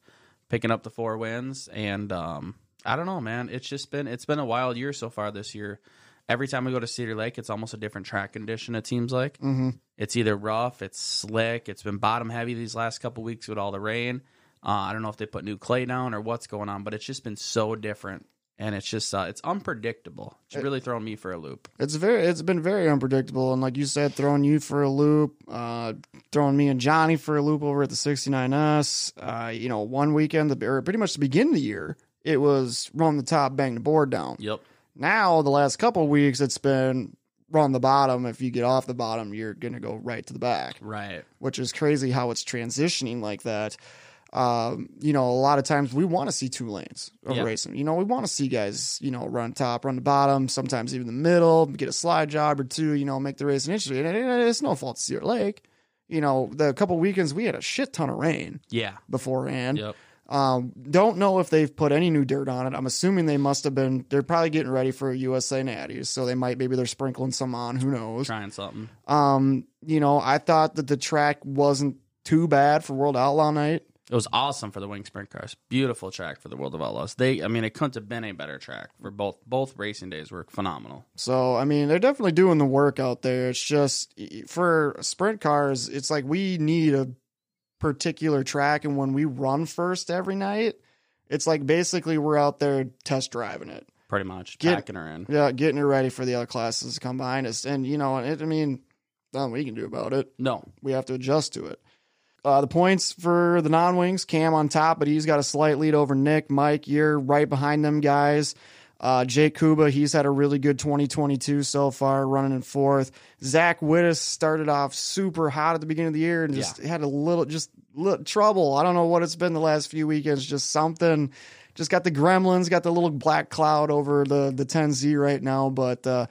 picking up the four wins. And um, I don't know, man. It's just been it's been a wild year so far this year. Every time we go to Cedar Lake, it's almost a different track condition. It seems like Mm-hmm. it's either rough, it's slick, it's been bottom heavy these last couple weeks with all the rain. Uh, I don't know if they put new clay down or what's going on, but it's just been so different, and it's just uh, it's unpredictable. It's really thrown me for a loop. It's very, it's been very unpredictable, and like you said, throwing you for a loop, uh, throwing me and Johnny for a loop over at the 69S. Uh, you know, one weekend, the, or pretty much the beginning of the year, it was run the top, bang the board down. Yep. Now, the last couple of weeks, it's been run the bottom. If you get off the bottom, you're gonna go right to the back, Right. which is crazy how it's transitioning like that. Um, you know, a lot of times we want to see two lanes of Yeah. racing. You know, we want to see guys, you know, run top, run the bottom, sometimes even the middle, get a slide job or two, you know, make the race interesting. And it's no fault to Cedar Lake. You know, the couple weekends we had a shit ton of rain Yeah. beforehand. Yep. Um, don't know if they've put any new dirt on it. I'm assuming they must have been. They're probably getting ready for USA Natties, so they might maybe they're sprinkling some on. Who knows? Trying something. Um, you know, I thought that the track wasn't too bad for World Outlaw Night. It was awesome for the wing sprint cars. Beautiful track for the World of Outlaws. They, I mean, it couldn't have been a better track for both. Both racing days were phenomenal. So I mean, they're definitely doing the work out there. It's just for sprint cars, it's like we need a particular track, and when we run first every night, it's like basically we're out there test driving it. Pretty much Get- packing her in. Yeah, getting her ready for the other classes to come behind us. And, you know, it, I mean, nothing we can do about it. No. We have to adjust to it. Uh, the points for the non wings, Cam on top, but he's got a slight lead over Nick. Mike, you're right behind them guys. Uh, Jake Kuba, he's had a really good 2022 so far, running in fourth. Zach Wittis started off super hot at the beginning of the year and just had a little, just little trouble. I don't know what it's been the last few weekends, just something. Just got the gremlins, got the little black cloud over the the 10Z right now, but uh,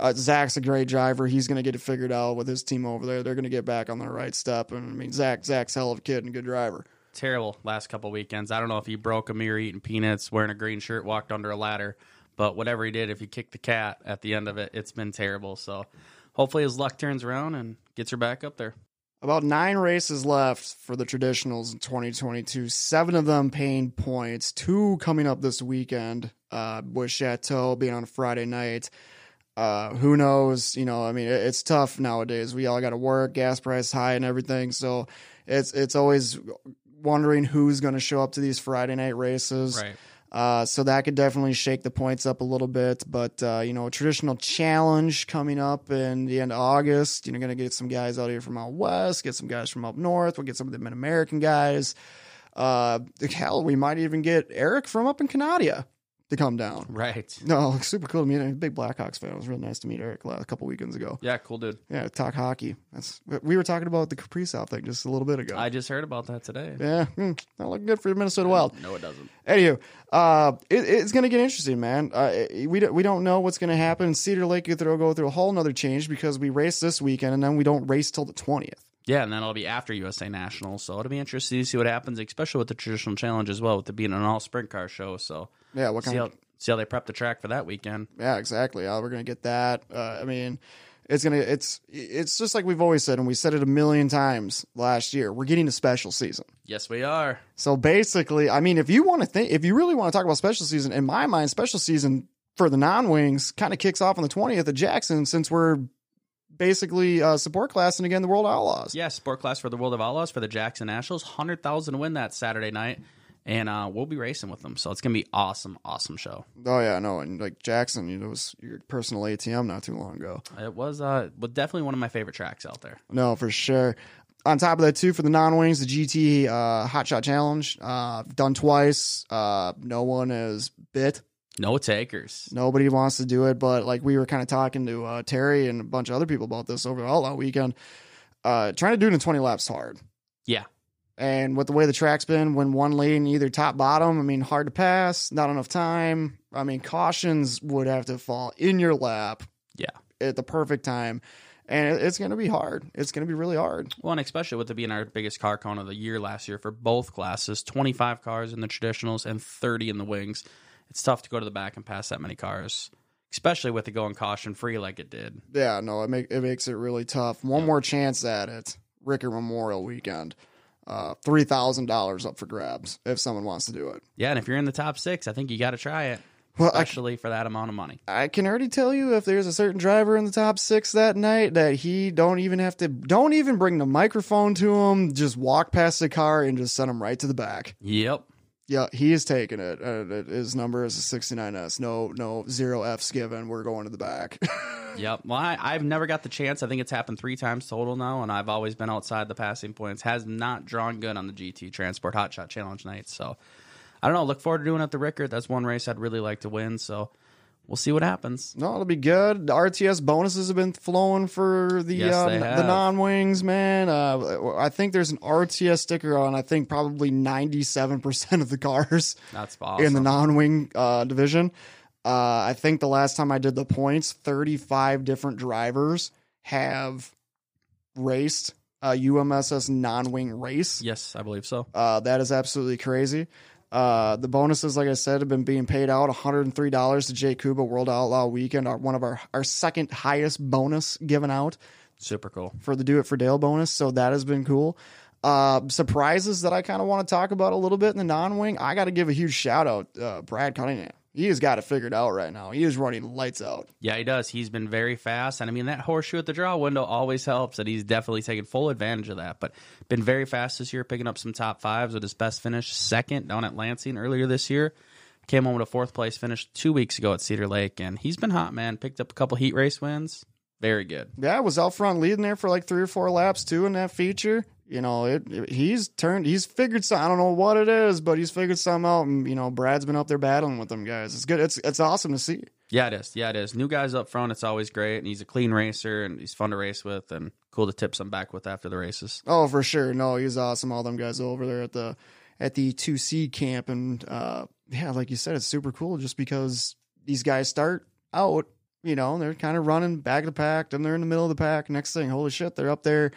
uh, Zach's a great driver. He's going to get it figured out with his team over there. They're going to get back on the right step. And I mean, Zach, Zach's hell of a kid and a good driver. terrible last couple weekends. I don't know if he broke a mirror eating peanuts, wearing a green shirt, walked under a ladder, But whatever he did, if he kicked the cat at the end of it, it's been terrible. So hopefully his luck turns around and gets her back up there. About nine races left for the traditionals in 2022. Seven of them paying points. Two coming up this weekend, uh, with Chateau being on Friday night. Uh, who knows? You know, I mean, it, it's tough nowadays. We all got to work, gas price high, and everything. So it's it's always wondering who's going to show up to these Friday night races. Right. Uh, so that could definitely shake the points up a little bit. But, uh, you know, a traditional challenge coming up in the end of August. You know, going to get some guys out here from out west, get some guys from up north. We'll get some of the Mid American guys. Uh, hell, we might even get Eric from up in Canada to come down. Right. No, super cool to meet. I'm a big Blackhawks fan. It was really nice to meet Eric a couple weekends ago. Yeah, cool dude. Yeah, talk hockey. That's we were talking about the Kaprizov thing just a little bit ago. I just heard about that today. yeah, hmm, not looking good for the Minnesota Wild. No, it doesn't. Anywho, uh, it, it's going to get interesting, man. Uh, we don't, we don't know what's going to happen. Cedar Lake throw, go through a whole nother change because we race this weekend and then we don't race till the twentieth. Yeah, and then it'll be after USA Nationals, so it'll be interesting to see what happens, especially with the traditional challenge as well, with it being an all sprint car show. So Yeah, what see kind how of? see how they prep the track for that weekend. Yeah, exactly. Uh, we're going to get that. Uh, I mean, it's gonna it's it's just like we've always said, and we said it a million times last year. We're getting a special season. Yes, we are. So basically, I mean, if you want to think, if you really want to talk about special season, in my mind, special season for the non wings kind of kicks off on the twentieth at Jackson, since we're basically uh, support and again the World Outlaws. Yeah, support class for the World of Outlaws for the Jackson Nationals, hundred thousand win that Saturday night, and uh, we'll be racing with them. So it's gonna be awesome, awesome show. Oh yeah, no, and like Jackson, you know, was your personal ATM not too long ago. It was uh, was definitely one of my favorite tracks out there. No, for sure. On top of that, too, for the non wings, the GT uh, Hot Shot Challenge, uh, done twice. Uh, no one has bit. No takers. Nobody wants to do it, but like we were kind of talking to uh, Terry and a bunch of other people about this over all that weekend. Uh, trying to do it in 20 laps hard. Yeah, And with the way the track's been, when one lane either top bottom, I mean, hard to pass, not enough time. I mean, cautions would have to fall in your lap yeah. at the perfect time. And it's going to be hard. It's going to be really hard. Well, and especially with it being our biggest car count of the year last year for both classes 25 cars in the traditionals and 30 in the wings. It's tough to go to the back and pass that many cars, especially with it going caution free like it did. Yeah, no, it, make, it makes it really tough. One more chance at it. Ricker Memorial Weekend. Uh, $3,000 up for grabs if someone wants to do it. Yeah, and if you're in the top six, I think you got to try it, Well, I, for that amount of money. I can already tell you if there's a certain driver in the top six that night that he don't even have to, don't even bring the microphone to him. Just walk past the car and just send him right to the back. Yep. Yeah, he is taking it. Uh, his number is a 69S. No, no, zero Fs given. We're going to the back. Yep. Well, I, I've never got the chance. I think it's happened three times total now, and I've always been outside the passing points. Has not drawn good on the GT Transport Hot Shot Challenge night. So I don't know. Look forward to doing it at the Rickard. That's one race I'd really like to win. So we'll see what happens. No, it'll be good. The RTS bonuses have been flowing for the Yes, uh, the non wings, man. Uh, I think there's an RTS sticker on. I think probably 97 percent of the cars That's awesome. in the non wing uh, division. Uh, I think the last time I did the points, 35 different drivers have raced a UMSS non wing race. yes, I believe so. Uh, that is absolutely crazy. Uh, the bonuses, like I said, have been being paid out. $103 to Jay Kuba World Outlaw Weekend, our, one of our, our second highest bonus given out Super cool. for the Do It for Dale bonus. So that has been cool. Uh, surprises that I kind of want to talk about a little bit in the non wing. I got to give a huge shout out, uh, Brad Cunningham. He has got it figured out right now. He is running lights out. Yeah, he does. He's been very fast, and I mean that horseshoe at the draw window always helps, and he's definitely taken full advantage of that. But been very fast this year, picking up some top fives with his best finish second down at Lansing earlier this year. Came home with a fourth place finish two weeks ago at Cedar Lake, and he's been hot, man. Picked up a couple heat race wins. Very good. Yeah, was out front leading there for like three or four laps too in that feature. You know, it, it- he's turned, he's figured some. I don't know what it is, but he's figured some out. And you know, Brad's been up there battling with them guys. It's good. It's it's awesome to see. Yeah, it is. Yeah, it is. New guys up front, it's always great, and he's a clean racer, and he's fun to race with, and cool to tip some back with after the races. Oh, for sure. No, he's awesome. All them guys over there at the at the two C camp, and uh, yeah, like you said, it's super cool just because these guys start out. You know, they're kind of running back of the pack, then they're in the middle of the pack. Next thing, holy shit, they're up there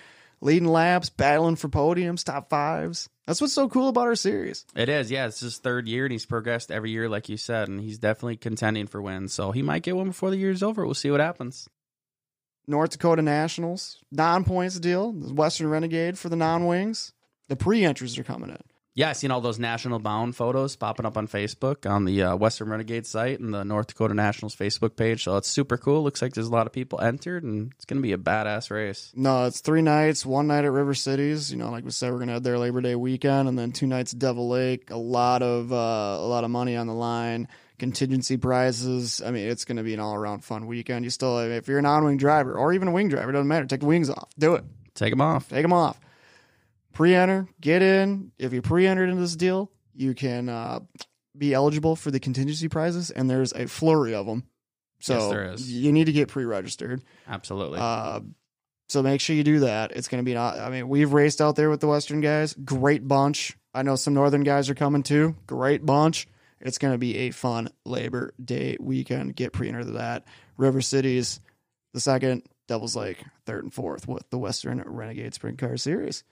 leading laps, battling for podiums, top fives. That's what's so cool about our series. It is, yeah. It's his third year, and he's progressed every year, like you said, and he's definitely contending for wins. So he might get one before the year's over. We'll see what happens. North Dakota Nationals, non points deal. The Western Renegade for the non wings. The pre entries are coming in. Yeah, I seen all those national bound photos popping up on Facebook on the uh, Western Renegade site and the North Dakota Nationals Facebook page. So it's super cool. Looks like there's a lot of people entered, and it's going to be a badass race. No, it's three nights, one night at River Cities. You know, like we said, we're gonna have their Labor Day weekend, and then two nights at Devil Lake. A lot of uh, a lot of money on the line, contingency prizes. I mean, it's gonna be an all around fun weekend. You still, if you're an on wing driver or even a wing driver, doesn't matter. Take the wings off. Do it. Take them off. Take them off. Pre-enter, get in. If you pre-entered into this deal, you can uh, be eligible for the contingency prizes, and there's a flurry of them. So Yes, there is. you need to get pre-registered. Absolutely. Uh, so make sure you do that. It's going to be. Not, I mean, we've raced out there with the Western guys. Great bunch. I know some Northern guys are coming too. Great bunch. It's going to be a fun Labor Day weekend. Get pre-entered to that. River Cities, the second. Devil's Lake, third and fourth with the Western Renegade Sprint Car Series.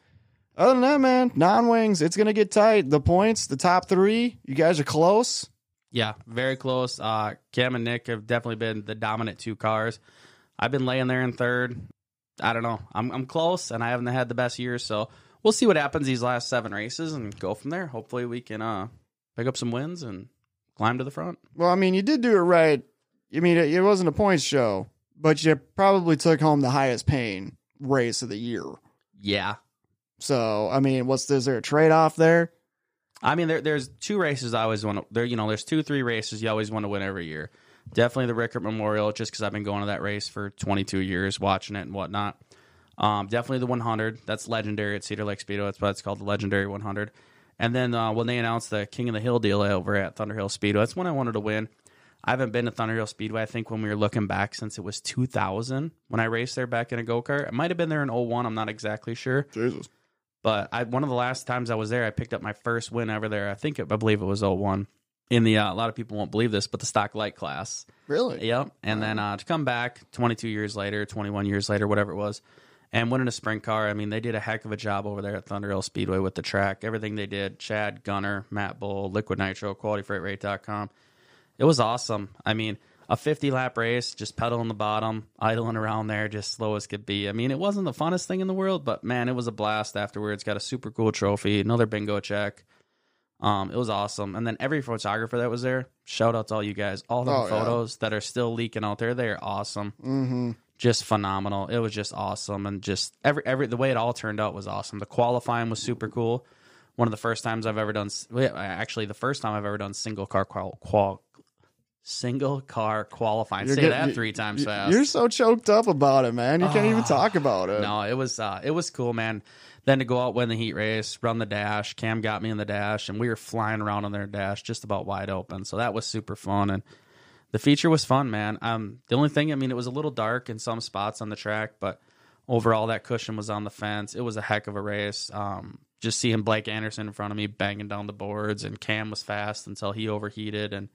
Other than that, man, non wings, it's going to get tight. The points, the top three, you guys are close. Yeah, very close. Uh, Cam and Nick have definitely been the dominant two cars. I've been laying there in third. I don't know. I'm I'm close, and I haven't had the best year, so we'll see what happens these last seven races and go from there. Hopefully, we can uh, pick up some wins and climb to the front. Well, I mean, you did do it right. I mean, it, it wasn't a points show, but you probably took home the highest paying race of the year. Yeah, So, I mean, what's is there a trade off there? I mean, there, there's two races I always want to. There, you know, there's two, three races you always want to win every year. Definitely the Rickert Memorial, just because I've been going to that race for 22 years, watching it and whatnot. Um, definitely the 100. That's legendary at Cedar Lake Speedway. That's why it's called the Legendary 100. And then uh, when they announced the King of the Hill deal over at Thunder Hill Speedway, that's when I wanted to win. I haven't been to Thunder Hill Speedway. I think when we were looking back since it was 2000 when I raced there back in a go kart. It might have been there in 01. I'm not exactly sure. Jesus. But I, one of the last times I was there, I picked up my first win ever there. I think it, I believe it was 01. In the uh, a lot of people won't believe this, but the stock light class. Really? Yep. And then uh, to come back 22 years later, 21 years later, whatever it was, and winning a sprint car. I mean, they did a heck of a job over there at Thunder Hill Speedway with the track. Everything they did, Chad, Gunner, Matt Bull, Liquid Nitro, QualityFreightRate.com. It was awesome. I mean, a 50 lap race, just pedaling the bottom, idling around there, just slow as could be. I mean, it wasn't the funnest thing in the world, but man, it was a blast afterwards. Got a super cool trophy, another bingo check. Um, it was awesome. And then every photographer that was there, shout out to all you guys. All the Oh, yeah. photos that are still leaking out there, they are awesome. Mm-hmm. Just phenomenal. It was just awesome, and just every every the way it all turned out was awesome. The qualifying was super cool. One of the first times I've ever done, actually, the first time I've ever done single car qual, qual single car qualifying. Say that three times fast. You're so choked up about it, man. You can't even Ah, talk about it. No, it was uh, it was cool, man. Then to go out win the heat race, run the dash. Cam got me in the dash, and we were flying around on their dash, just about wide open. So that was super fun, and the feature was fun, man. Um, the only thing, I mean, it was a little dark in some spots on the track, but overall, that cushion was on the fence. It was a heck of a race. Um, just seeing Blake Anderson in front of me banging down the boards, and Cam was fast until he overheated, and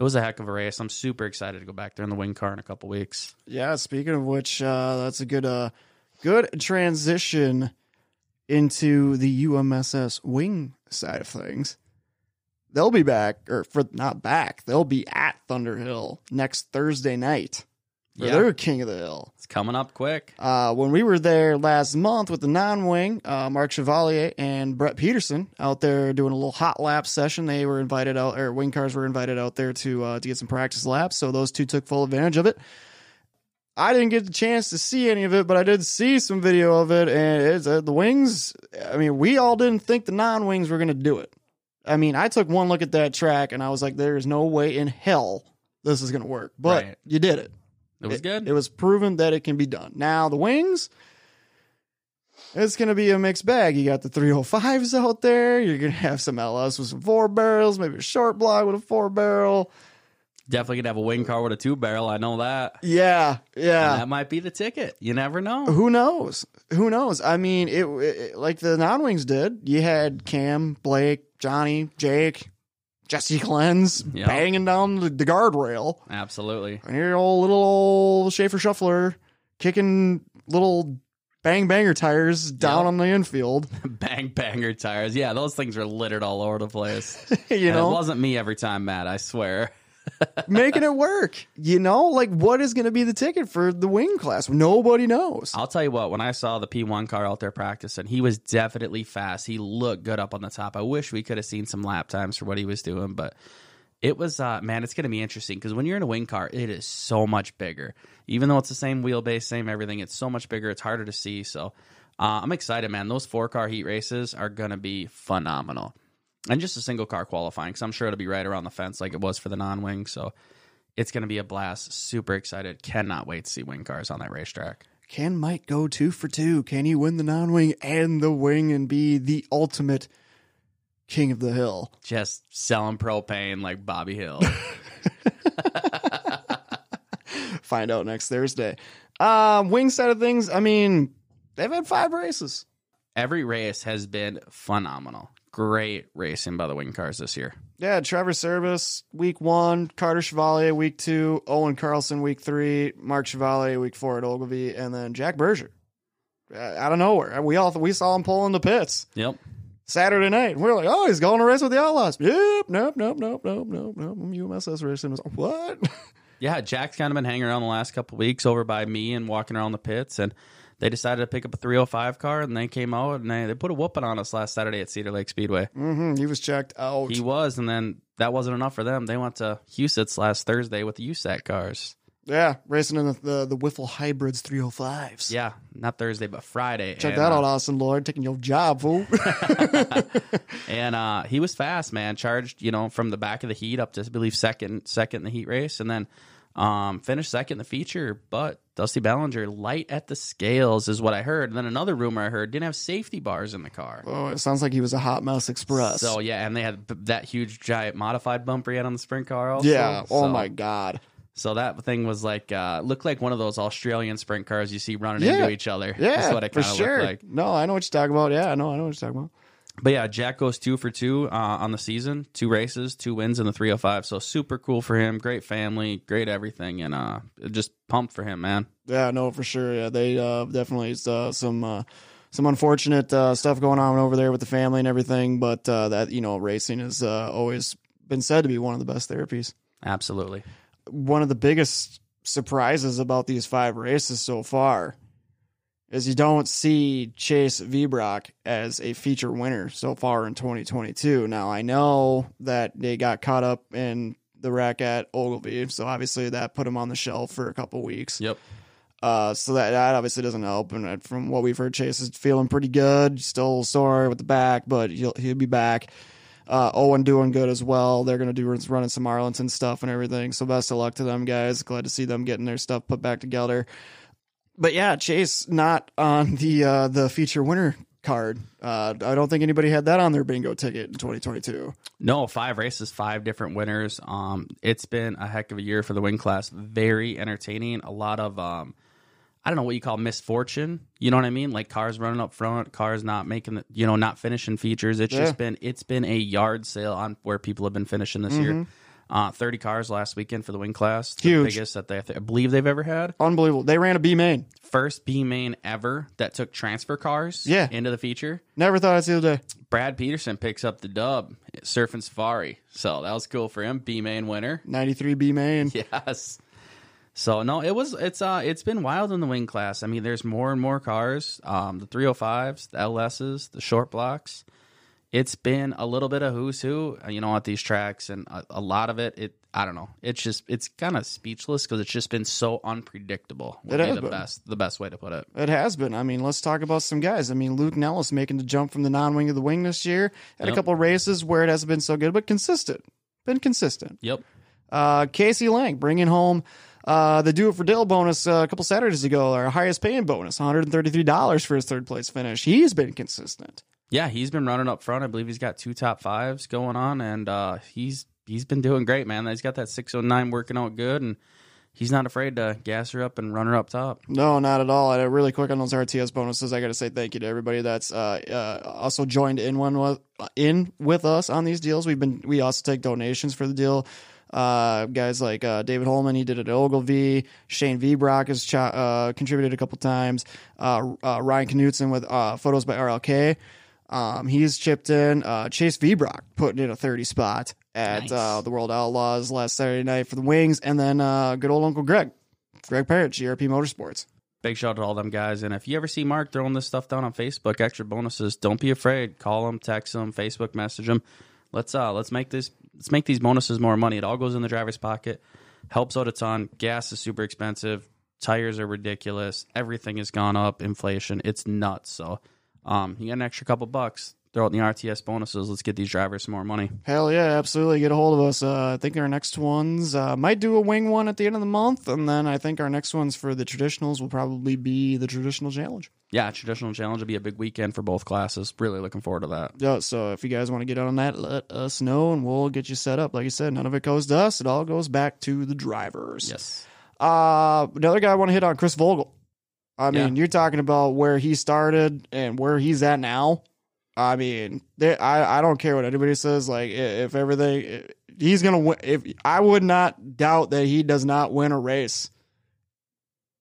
it was a heck of a race. I'm super excited to go back there in the wing car in a couple weeks. Yeah, speaking of which, uh, that's a good uh good transition into the UMSS wing side of things. They'll be back, or for not back, they'll be at Thunderhill next Thursday night for Yeah. their King of the Hill. It's coming up quick. Uh, when we were there last month with the non-wing, uh, Mark Chevalier and Brett Peterson out there doing a little hot lap session. They were invited out, or wing cars were invited out there to uh, to get some practice laps. So those two took full advantage of it. I didn't get the chance to see any of it, but I did see some video of it, and it's uh, the wings. I mean, we all didn't think the non-wings were going to do it. I mean, I took one look at that track, and I was like, "There is no way in hell this is going to work." But Right. you did it. It was good. It was proven that it can be done. Now the wings, it's going to be a mixed bag. You got the 305s out there. You're going to have some LS with some four barrels, maybe a short block with a four barrel. Definitely gonna have a wing car with a two barrel. I know that. Yeah, yeah. And that might be the ticket. You never know. Who knows? Who knows? I mean, it, it like the non wings did. You had Cam, Blake, Johnny, Jake, Jesse Cleanse Yeah. banging down the, the guardrail. Absolutely. And your old little old Schaefer Shuffler kicking little bang banger tires down Yep. on the infield. Bang banger tires. Yeah, those things are littered all over the place. you And know, it wasn't me every time, Matt. I swear. making it work. You know, like what is going to be the ticket for the wing class? Nobody knows. I'll tell you what. When I saw the P1 car out there practicing, he was definitely fast. He looked good up on the top. I wish we could have seen some lap times for what he was doing, but it was uh, man. It's going to be interesting because when you're in a wing car, it is so much bigger. Even though it's the same wheelbase, same everything, it's so much bigger. It's harder to see. So uh, I'm excited, man. Those four car heat races are going to be phenomenal. And just a single car qualifying, because I'm sure it'll be right around the fence like it was for the non wing. So it's going to be a blast. Super excited. Cannot wait to see wing cars on that racetrack. Can Mike go two for two? Can he win the non wing and the wing and be the ultimate king of the hill? Just selling propane like Bobby Hill. Find out next Thursday. Um, wing side of things, I mean, they've had five races. Every race has been phenomenal. Great racing by the wing cars this year. Yeah, Trevor Service, week one, Carter Chevalier, week two, Owen Carlson, week three, Mark Chevalier, week four at Ogilvie, and then Jack Berger. Uh, out of nowhere. We all we saw him pulling the pits Yep. Saturday night. we're like, oh, he's going to race with the Outlaws. Yep, nope, nope, nope, nope, nope, nope. UMSS racing was what? Yeah, Jack's kind of been hanging around the last couple weeks over by me and walking around the pits, and they decided to pick up a 305 car, and they came out and they, they put a whooping on us last Saturday at Cedar Lake Speedway. hmm he was checked out. He was, and then that wasn't enough for them. They went to Huset's last Thursday with the USAC cars. yeah, racing in the the, the Wiffle Hybrids 305s. Yeah, not Thursday, but Friday. Check And, that uh, out, Austin Lord, taking your job, fool. and uh, he was fast, man. Charged, you know, from the back of the heat up to I believe second, second in the heat race, and then um, finished second in the feature. But Dusty Ballinger light at the scales is what I heard. And then another rumor I heard didn't have safety bars in the car. oh, it sounds like he was a hot mess express. So yeah, and they had that huge giant modified bumper he had on the sprint car. Also. yeah. Oh So- my god. So that thing was like uh, looked like one of those Australian sprint cars you see running Yeah. into each other. Yeah, That's what it for sure. looked like. No, I know what you're talking about. Yeah, no, I know what you're talking about. But yeah, Jack goes two for two uh, on the season, two races, two wins in the 305. So super cool for him. Great family, great everything, and uh, just pumped for him, man. Yeah, no, for sure. Yeah, they uh, definitely uh, some uh, some unfortunate uh, stuff going on over there with the family and everything. But uh, that you know, racing has uh, always been said to be one of the best therapies. Absolutely. One of the biggest surprises about these five races so far is you don't see Chase Vibrock as a feature winner so far in 2022. Now I know that they got caught up in the wreck at Ogilvie, so obviously that put him on the shelf for a couple weeks. Yep. Uh, so that, that obviously doesn't help. And uh, from what we've heard, Chase is feeling pretty good. Still sore with the back, but he'll he'll be back. Uh, Owen doing good as well. They're gonna do running some Arlington stuff and everything. So best of luck to them guys. Glad to see them getting their stuff put back together. But yeah, Chase not on the uh, the feature winner card. Uh, I don't think anybody had that on their bingo ticket in 2022. No, five races, five different winners. Um, it's been a heck of a year for the wing class. Very entertaining. A lot of um, I don't know what you call misfortune. You know what I mean? Like cars running up front, cars not making the, you know, not finishing features. It's Yeah. just been it's been a yard sale on where people have been finishing this year. Uh, Thirty cars last weekend for the wing class, the Huge. biggest that they I believe they've ever had. Unbelievable. They ran a B main. First B main ever that took transfer cars Yeah. into the feature. Never thought I'd see the day. Brad Peterson picks up the dub at Surf and Safari, so that was cool for him. B main winner. 93 B main. Yes. So no, it was it's uh it's been wild in the wing class. I mean, there's more and more cars. Um, the 305s, the LSs, the short blocks. It's been a little bit of who's who, uh, you know, at these tracks, and a, a lot of it. It I don't know. It's just it's kind of speechless because it's just been so unpredictable. Would It be the been. best the best way to put it. It has been. I mean, let's talk about some guys. I mean, Luke Nellis making the jump from the non-wing to the wing this year. Had a couple races where it hasn't been so good, but consistent. Been consistent. Yep. Uh, Casey Lang bringing home uh, the Do It for Dale bonus uh, a couple Saturdays ago, our highest paying bonus, $133 for his third place finish. He's been consistent. Yeah, he's been running up front. I believe he's got two top fives going on, and uh, he's he's been doing great, man. He's got that 609 working out good, and he's not afraid to gas her up and run her up top. No, not at all. And really quick on those RTS bonuses, I got to say thank you to everybody that's uh, uh, also joined in one with, in with us on these deals. We've been we also take donations for the deal. Uh, guys like uh, David Holman, he did it at Ogilvie. Shane V. Brock has uh, contributed a couple times. Uh, uh, Ryan Knutson with uh, photos by RLK. Um, he's chipped in. Uh, Chase V. Brock putting in a 30 spot at Nice. uh, the World Outlaws last Saturday night for the Wings. And then uh, good old Uncle Greg, Greg Parrott, GRP Motorsports. Big shout out to all them guys. And if you ever see Mark throwing this stuff down on Facebook, extra bonuses, don't be afraid. Call him, text him, Facebook message him. Let's uh let's make this let's make these bonuses more money. It all goes in the driver's pocket. Helps out a ton. Gas is super expensive. Tires are ridiculous. Everything has gone up. Inflation. It's nuts. So um you get an extra couple bucks. Throw it in the RTS bonuses. Let's get these drivers some more money. Hell yeah, absolutely. Get a hold of us. Uh, I think our next ones uh, might do a wing one at the end of the month, and then I think our next ones for the traditionals will probably be the traditional challenge. Yeah, traditional challenge will be a big weekend for both classes. Really looking forward to that. Yeah, so if you guys want to get on that, let us know, and we'll get you set up. Like I said, none of it goes to us; it all goes back to the drivers. Yes. Uh, another guy I want to hit on Chris Vogel. I mean, Yeah. you're talking about where he started and where he's at now. I mean, I I don't care what anybody says. Like, i- if everything, he's gonna win. If I would not doubt that he does not win a race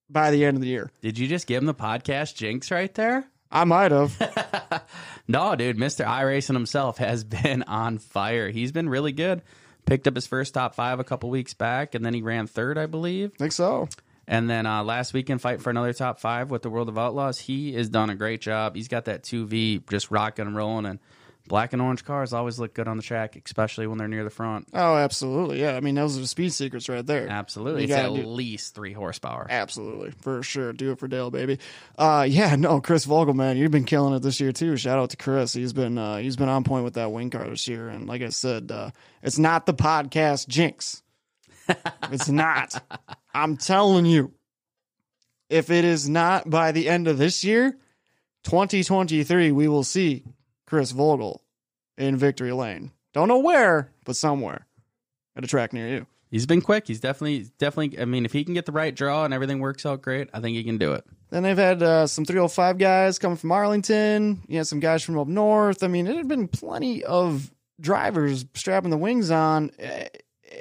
by the end of the year. Did you just give him the podcast jinx right there? I might have. no, dude, Mr. iRacing himself has been on fire. He's been really good. Picked up his first top five a couple weeks back, and then he ran third, I believe. I think so. And then uh, last weekend, fight for another top five with the World of Outlaws. He has done a great job. He's got that 2V just rocking and rolling, and black and orange cars always look good on the track, especially when they're near the front. Oh, absolutely. Yeah. I mean, those are the speed secrets right there. Absolutely. You It's at do- least three horsepower. Absolutely, for sure. Do it for Dale, baby. Uh, yeah, no, Chris Vogel, man, you've been killing it this year too. Shout out to Chris. He's been uh, he's been on point with that wing car this year. And like I said, uh, it's not the podcast jinx. It's not. I'm telling you, if it is not by the end of this year, 2023, we will see Chris Vogel in victory lane. Don't know where, but somewhere at a track near you. He's been quick. He's definitely, definitely. I mean, if he can get the right draw and everything works out great, I think he can do it. Then they've had uh, some 305 guys coming from Arlington. You had some guys from up north. I mean, it had been plenty of drivers strapping the wings on eh,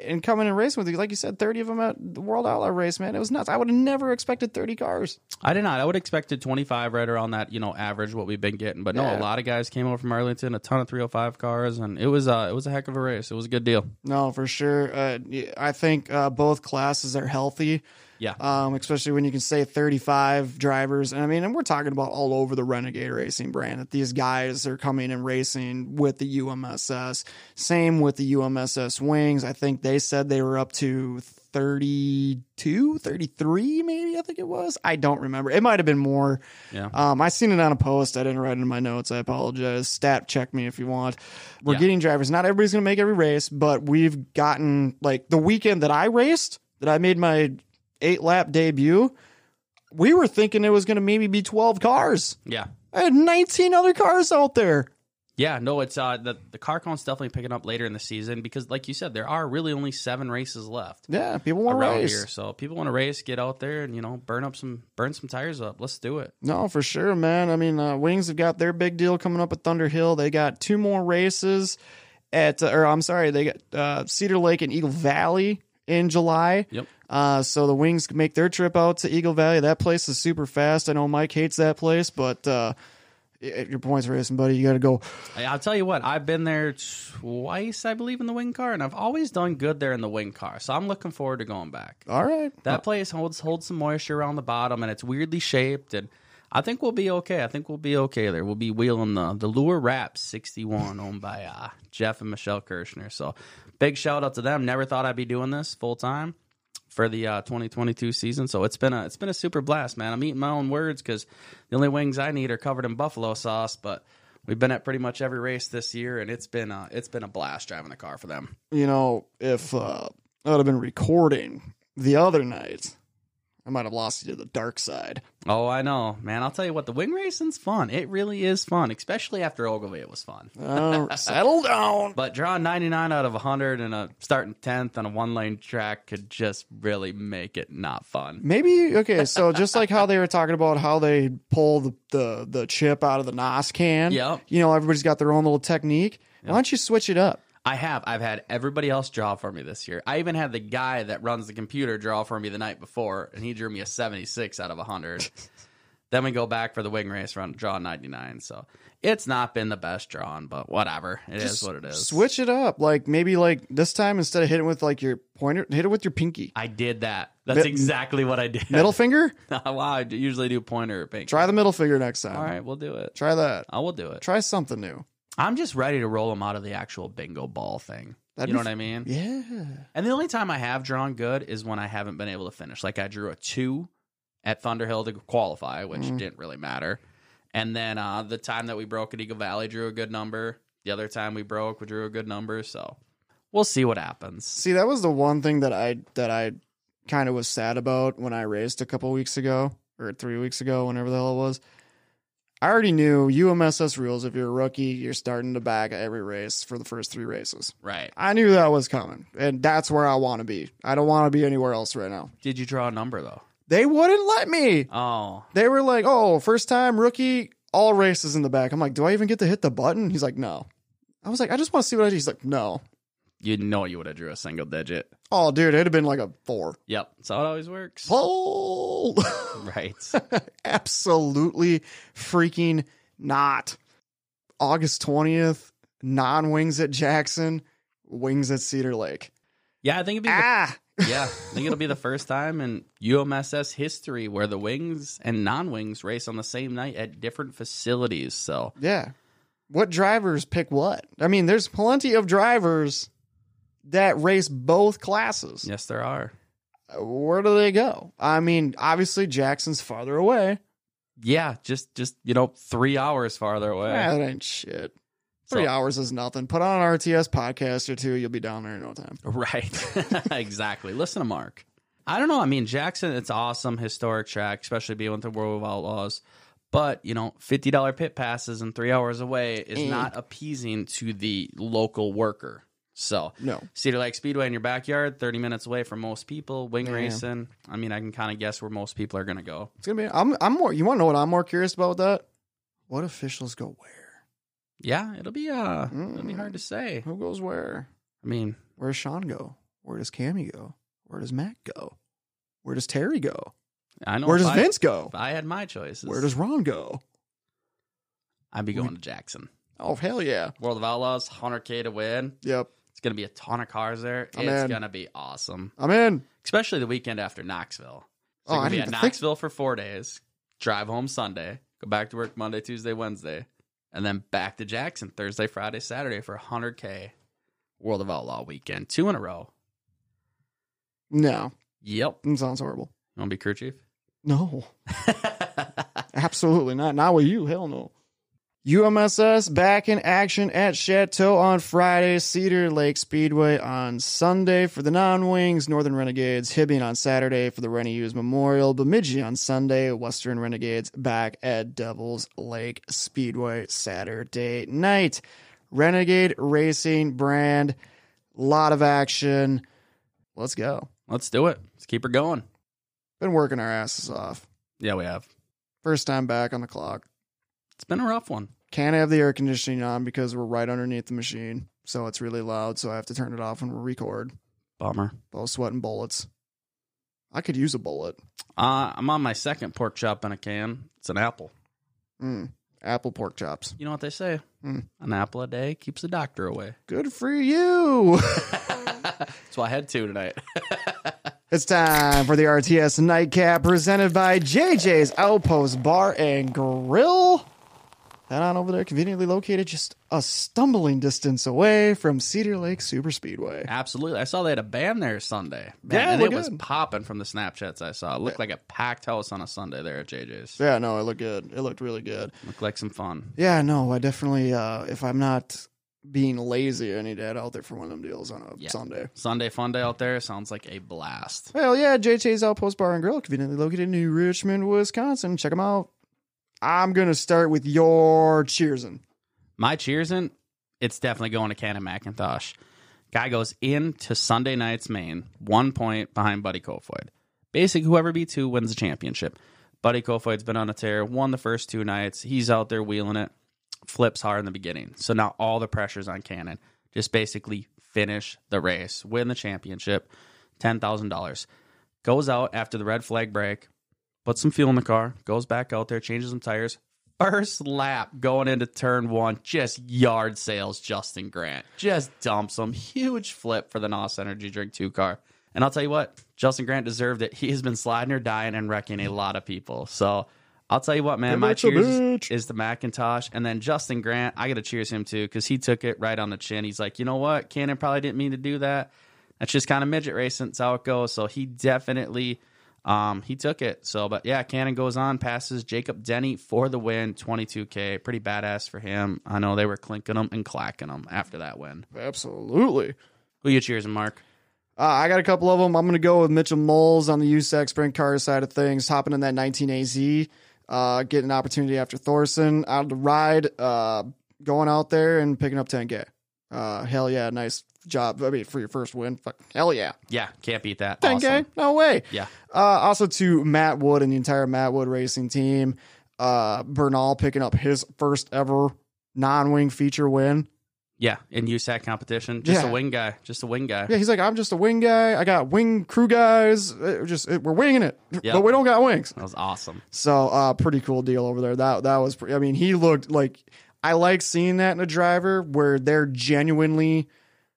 and coming and racing with you. Like you said, 30 of them at the World Outlaw race, man. It was nuts. I would have never expected 30 cars. I did not. I would have expected 25 right around that, you know, average what we've been getting. But no, Yeah. a lot of guys came over from Arlington, a ton of 305 cars, and it was uh, it was a heck of a race. It was a good deal. No, for sure. Uh, I think uh, both classes are healthy. Yeah. um, especially when you can say 35 drivers. And I mean, and we're talking about all over the Renegade Racing brand that these guys are coming and racing with the UMSS. Same with the UMSS wings. I think they said they were up to 32, 33, maybe, I think it was. I don't remember. It might have been more. Yeah. Um, I seen it on a post. I didn't write it in my notes. I apologize. Stat check me if you want. We're Yeah. getting drivers. Not everybody's going to make every race, but we've gotten like the weekend that I raced, that I made my eight lap debut. We were thinking it was going to maybe be 12 cars. Yeah. I had 19 other cars out there. Yeah, no, it's uh the the car count's definitely picking up later in the season because like you said, there are really only seven races left Yeah, people want to race. here. So people want to race, get out there and you know, burn up some burn some tires up. Let's do it. No, for sure, man. I mean, uh, Wings have got their big deal coming up at Thunder Hill. They got two more races at, uh, or I'm sorry, they got uh, Cedar Lake and Eagle Valley in July. Yep. Uh, so the Wings make their trip out to Eagle Valley. That place is super fast. I know Mike hates that place, but uh, your points racing, buddy. You got to go. I'll tell you what, I've been there twice, I believe, in the wing car, and I've always done good there in the wing car. So I'm looking forward to going back. All right. That place holds holds some moisture around the bottom, and it's weirdly shaped. And I think we'll be okay. I think we'll be okay there. We'll be wheeling the the Lure Wrap 61 owned by uh, Jeff and Michelle Kirshner. So big shout out to them. Never thought I'd be doing this full time for the uh, 2022 season. So it's been a it's been a super blast, man. I'm eating my own words because the only wings I need are covered in buffalo sauce, but. We've been at pretty much every race this year, and it's been uh, it's been a blast driving the car for them. You know, if uh, I would have been recording the other night, I might have lost you to the dark side. Oh, I know, man. I'll tell you what, the wing racing's fun. It really is fun, especially after Ogilvie. It was fun. Uh, settle down. But drawing 99 out of 100 and a starting 10th on a one lane track could just really make it not fun. Maybe okay, so just like how they were talking about how they pull the, the, the chip out of the NOS can. Yep. You know, everybody's got their own little technique. Why don't you switch it up? I have. I've had everybody else draw for me this year. I even had the guy that runs the computer draw for me the night before, and he drew me a 76 out of 100. then we go back for the wing race run, draw 99. So it's not been the best drawn, but whatever. It is what it is. Switch it up. Like maybe like this time instead of hitting with like your pointer, hit it with your pinky. I did that. That's exactly what I did. Middle finger? wow, I usually do pointer or pink. Try the middle finger next time. All right, we'll do it. Try that. I will do it. Try something new. I'm just ready to roll them out of the actual bingo ball thing. That'd you know what I mean? Yeah. And the only time I have drawn good is when I haven't been able to finish. Like I drew a two at Thunderhill to qualify, which Mhm. didn't really matter. And then uh, the time that we broke at Eagle Valley drew a good number. The other time we broke, we drew a good number. So we'll see what happens. See, that was the one thing that I that I kind of was sad about when I raced a couple weeks ago or three weeks ago, whenever the hell it was. I already knew UMSS rules. If you're a rookie, you're starting to back every race for the first three races. Right. I knew that was coming, and that's where I want to be. I don't want to be anywhere else right now. Did you draw a number though? They wouldn't let me. Oh, They were like, "Oh, first time rookie, all races in the back." I'm like, "Do I even get to hit the button?" He's like, "No." I was like, "I just want to see what I do." He's like, "No." You know you would have drew a single digit. Oh, dude, it'd have been like a four. Yep. That's how it always works. Pole. Right. Absolutely freaking not. August 20th, non wings at Jackson, wings at Cedar Lake. Yeah, I think it'd be the Ah, Yeah, I think it'll be the first time in UMSS history where the wings and non-wings race on the same night at different facilities. So yeah. What drivers pick what? I mean, there's plenty of drivers that race both classes. yes, there are. Where do they go? I mean, obviously Jackson's farther away. Yeah, just just you know, three hours farther away. Ah, that ain't shit. Three So- hours is nothing. Put on an RTS podcast or two, you'll be down there in no time. Right. exactly. Listen to Mark. I don't know. I mean, Jackson, it's awesome, historic track, especially being with the World of Outlaws. But, you know, $50 pit passes and three hours away is Mm. not appeasing to the local worker. So, No. Cedar Lake Speedway in your backyard, 30 minutes away from most people, wing Yeah. racing. I mean, I can kind of guess where most people are going to go. It's gonna be. I'm. I'm more. You want to know what I'm more curious about with that? What officials go where? Yeah, it'll be uh it'll be Mm. hard to say. Who goes where? I mean, Where does Sean go? Where does Cammy go? Where does Matt go? Where does Terry go? I know Where does I, Vince go? if I had my choices. Where does Ron go? I'd be going to Jackson. Oh hell yeah! World of Outlaws, 100k to win. Yep, It's going to be a ton of cars there. I'm it's in. going to be awesome, I'm in. especially the weekend after Knoxville. So Oh, I be at even think- Knoxville for four days, drive home Sunday, go back to work Monday, Tuesday, Wednesday, and then back to Jackson Thursday, Friday, Saturday for 100k World of Outlaw weekend, two in a row. No, Yep. sounds horrible. You want to be crew chief? No, absolutely not. Not with you. Hell no. UMSS back in action at Chateau on Friday, Cedar Lake Speedway on Sunday for the non wings, Northern Renegades, Hibbing on Saturday for the Rennie Hughes Memorial, Bemidji on Sunday, Western Renegades back at Devils Lake Speedway Saturday night. Renegade Racing brand, lot of action. Let's go. Let's do it. Let's keep her going. Been working our asses off. Yeah, we have. First time back on the clock. It's been a rough one. Can't have the air conditioning on because we're right underneath the machine. So it's really loud. So I have to turn it off when we record. Bummer. Both sweating bullets. I could use a bullet. Uh, I'm on my second pork chop in a can. It's an apple. Mm. Apple pork chops. You know what they say? Hmm. An apple a day keeps the doctor away. Good for you. so I had two tonight. it's time for the RTS Nightcap presented by JJ's Outpost Bar and Grill. Head on over there, conveniently located just a stumbling distance away from Cedar Lake Super Speedway. Absolutely. I saw they had a band there Sunday. Man, Yeah, and it was popping from the Snapchats I saw. It looked like a packed house on a Sunday there at JJ's. Yeah, no, it looked good. It looked really good. Looked like some fun. Yeah, no, I definitely. Uh, if I'm not being lazy, I need to head out there for one of them deals on a Yeah. Sunday. Sunday fun day out there sounds like a blast. Well, yeah, JJ's Outpost Bar and Grill, conveniently located in New Richmond, Wisconsin. Check them out. I'm gonna start with your cheersing. My cheersing, it's definitely going to Cannon McIntosh. Guy goes into Sunday night's main, one point behind Buddy Kofoid. Basically, whoever beats who wins the championship. Buddy Kofoid's been on a tear, won the first two nights. He's out there wheeling it, flips hard in the beginning. So now all the pressure's on Cannon. Just basically finish the race, win the championship, ten thousand dollars. Goes out after the red flag break, puts some fuel in the car, goes back out there, changes some tires. First lap going into turn one, just yard sales Justin Grant. Just dumps him. Huge flip for the NOS Energy Drink 2 car. And I'll tell you what, Justin Grant deserved it. He has been sliding or dying and wrecking a lot of people. So I'll tell you what, man, my cheers is the McIntosh. And then Justin Grant, I got to cheers him too because he took it right on the chin. He's like, you know what? Cannon probably didn't mean to do that. That's just kind of midget racing. That's how it goes. So he definitely um, he took it. So, but yeah, Cannon goes on, passes Jacob Denney for the win, 22K. Pretty badass for him. I know they were clinking him and clacking him after that win. Absolutely. Who you cheers, Mark? Uh, I got a couple of them. I'm going to go with Mitchel Moles on the USAC sprint car side of things, hopping in that 19AZ, uh, getting an opportunity after Thorson out of the ride, uh, going out there and picking up 10K. Uh, hell yeah, nice job. I mean, for your first win, fuck, hell yeah. Yeah, can't beat that. 10K? Awesome. No way. Yeah. Uh, also to Matt Wood and the entire Matt Wood racing team. Uh, Bernal picking up his first ever non wing feature win. Yeah, in USAC competition. Just Yeah. a wing guy. Just a wing guy. Yeah, he's like, I'm just a wing guy. I got wing crew guys. Just uh, we're winging it, Yep. but we don't got wings. That was awesome. So, uh, pretty cool deal over there. That that was. Pretty, I mean, he looked like I like seeing that in a driver where they're genuinely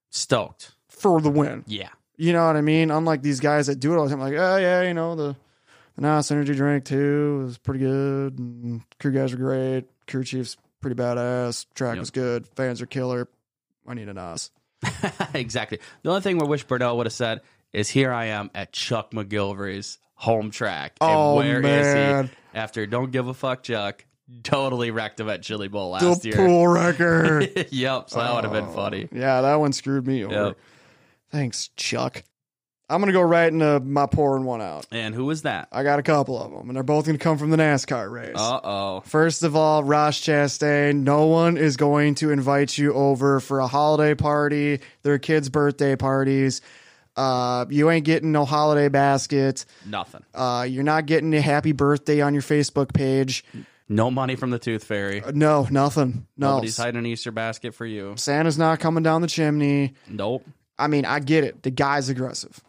Stoked. for the win. Yeah. You know what I mean? Unlike these guys that do it all the time, like, oh yeah, you know the the NOS energy drink too was pretty good. And crew guys are great. Crew chief's pretty badass. Track Yep. was good. Fans are killer. I need a NOS. exactly. The only thing we wish Bernal would have said is here I am at Chuck McGilvery's home track. And Oh, where is man. he? After Don't Give a Fuck Chuck, totally wrecked him at Chili Bowl The last year. pool record. yep. So that would have been funny. Yeah, that one screwed me over. Yep. Thanks, Chuck. I'm gonna go right into my pouring one out. And who was that? I got a couple of them, and they're both gonna come from the NASCAR race. Uh oh. First of all, Ross Chastain, no one is going to invite you over for a holiday party, their kids' birthday parties. Uh, you ain't getting no holiday basket. Nothing. Uh, you're not getting a happy birthday on your Facebook page. No money from the Tooth Fairy. Uh, no, nothing. No, Nobody's hiding an Easter basket for you. Santa's not coming down the chimney. Nope. I mean, I get it. The guy's aggressive.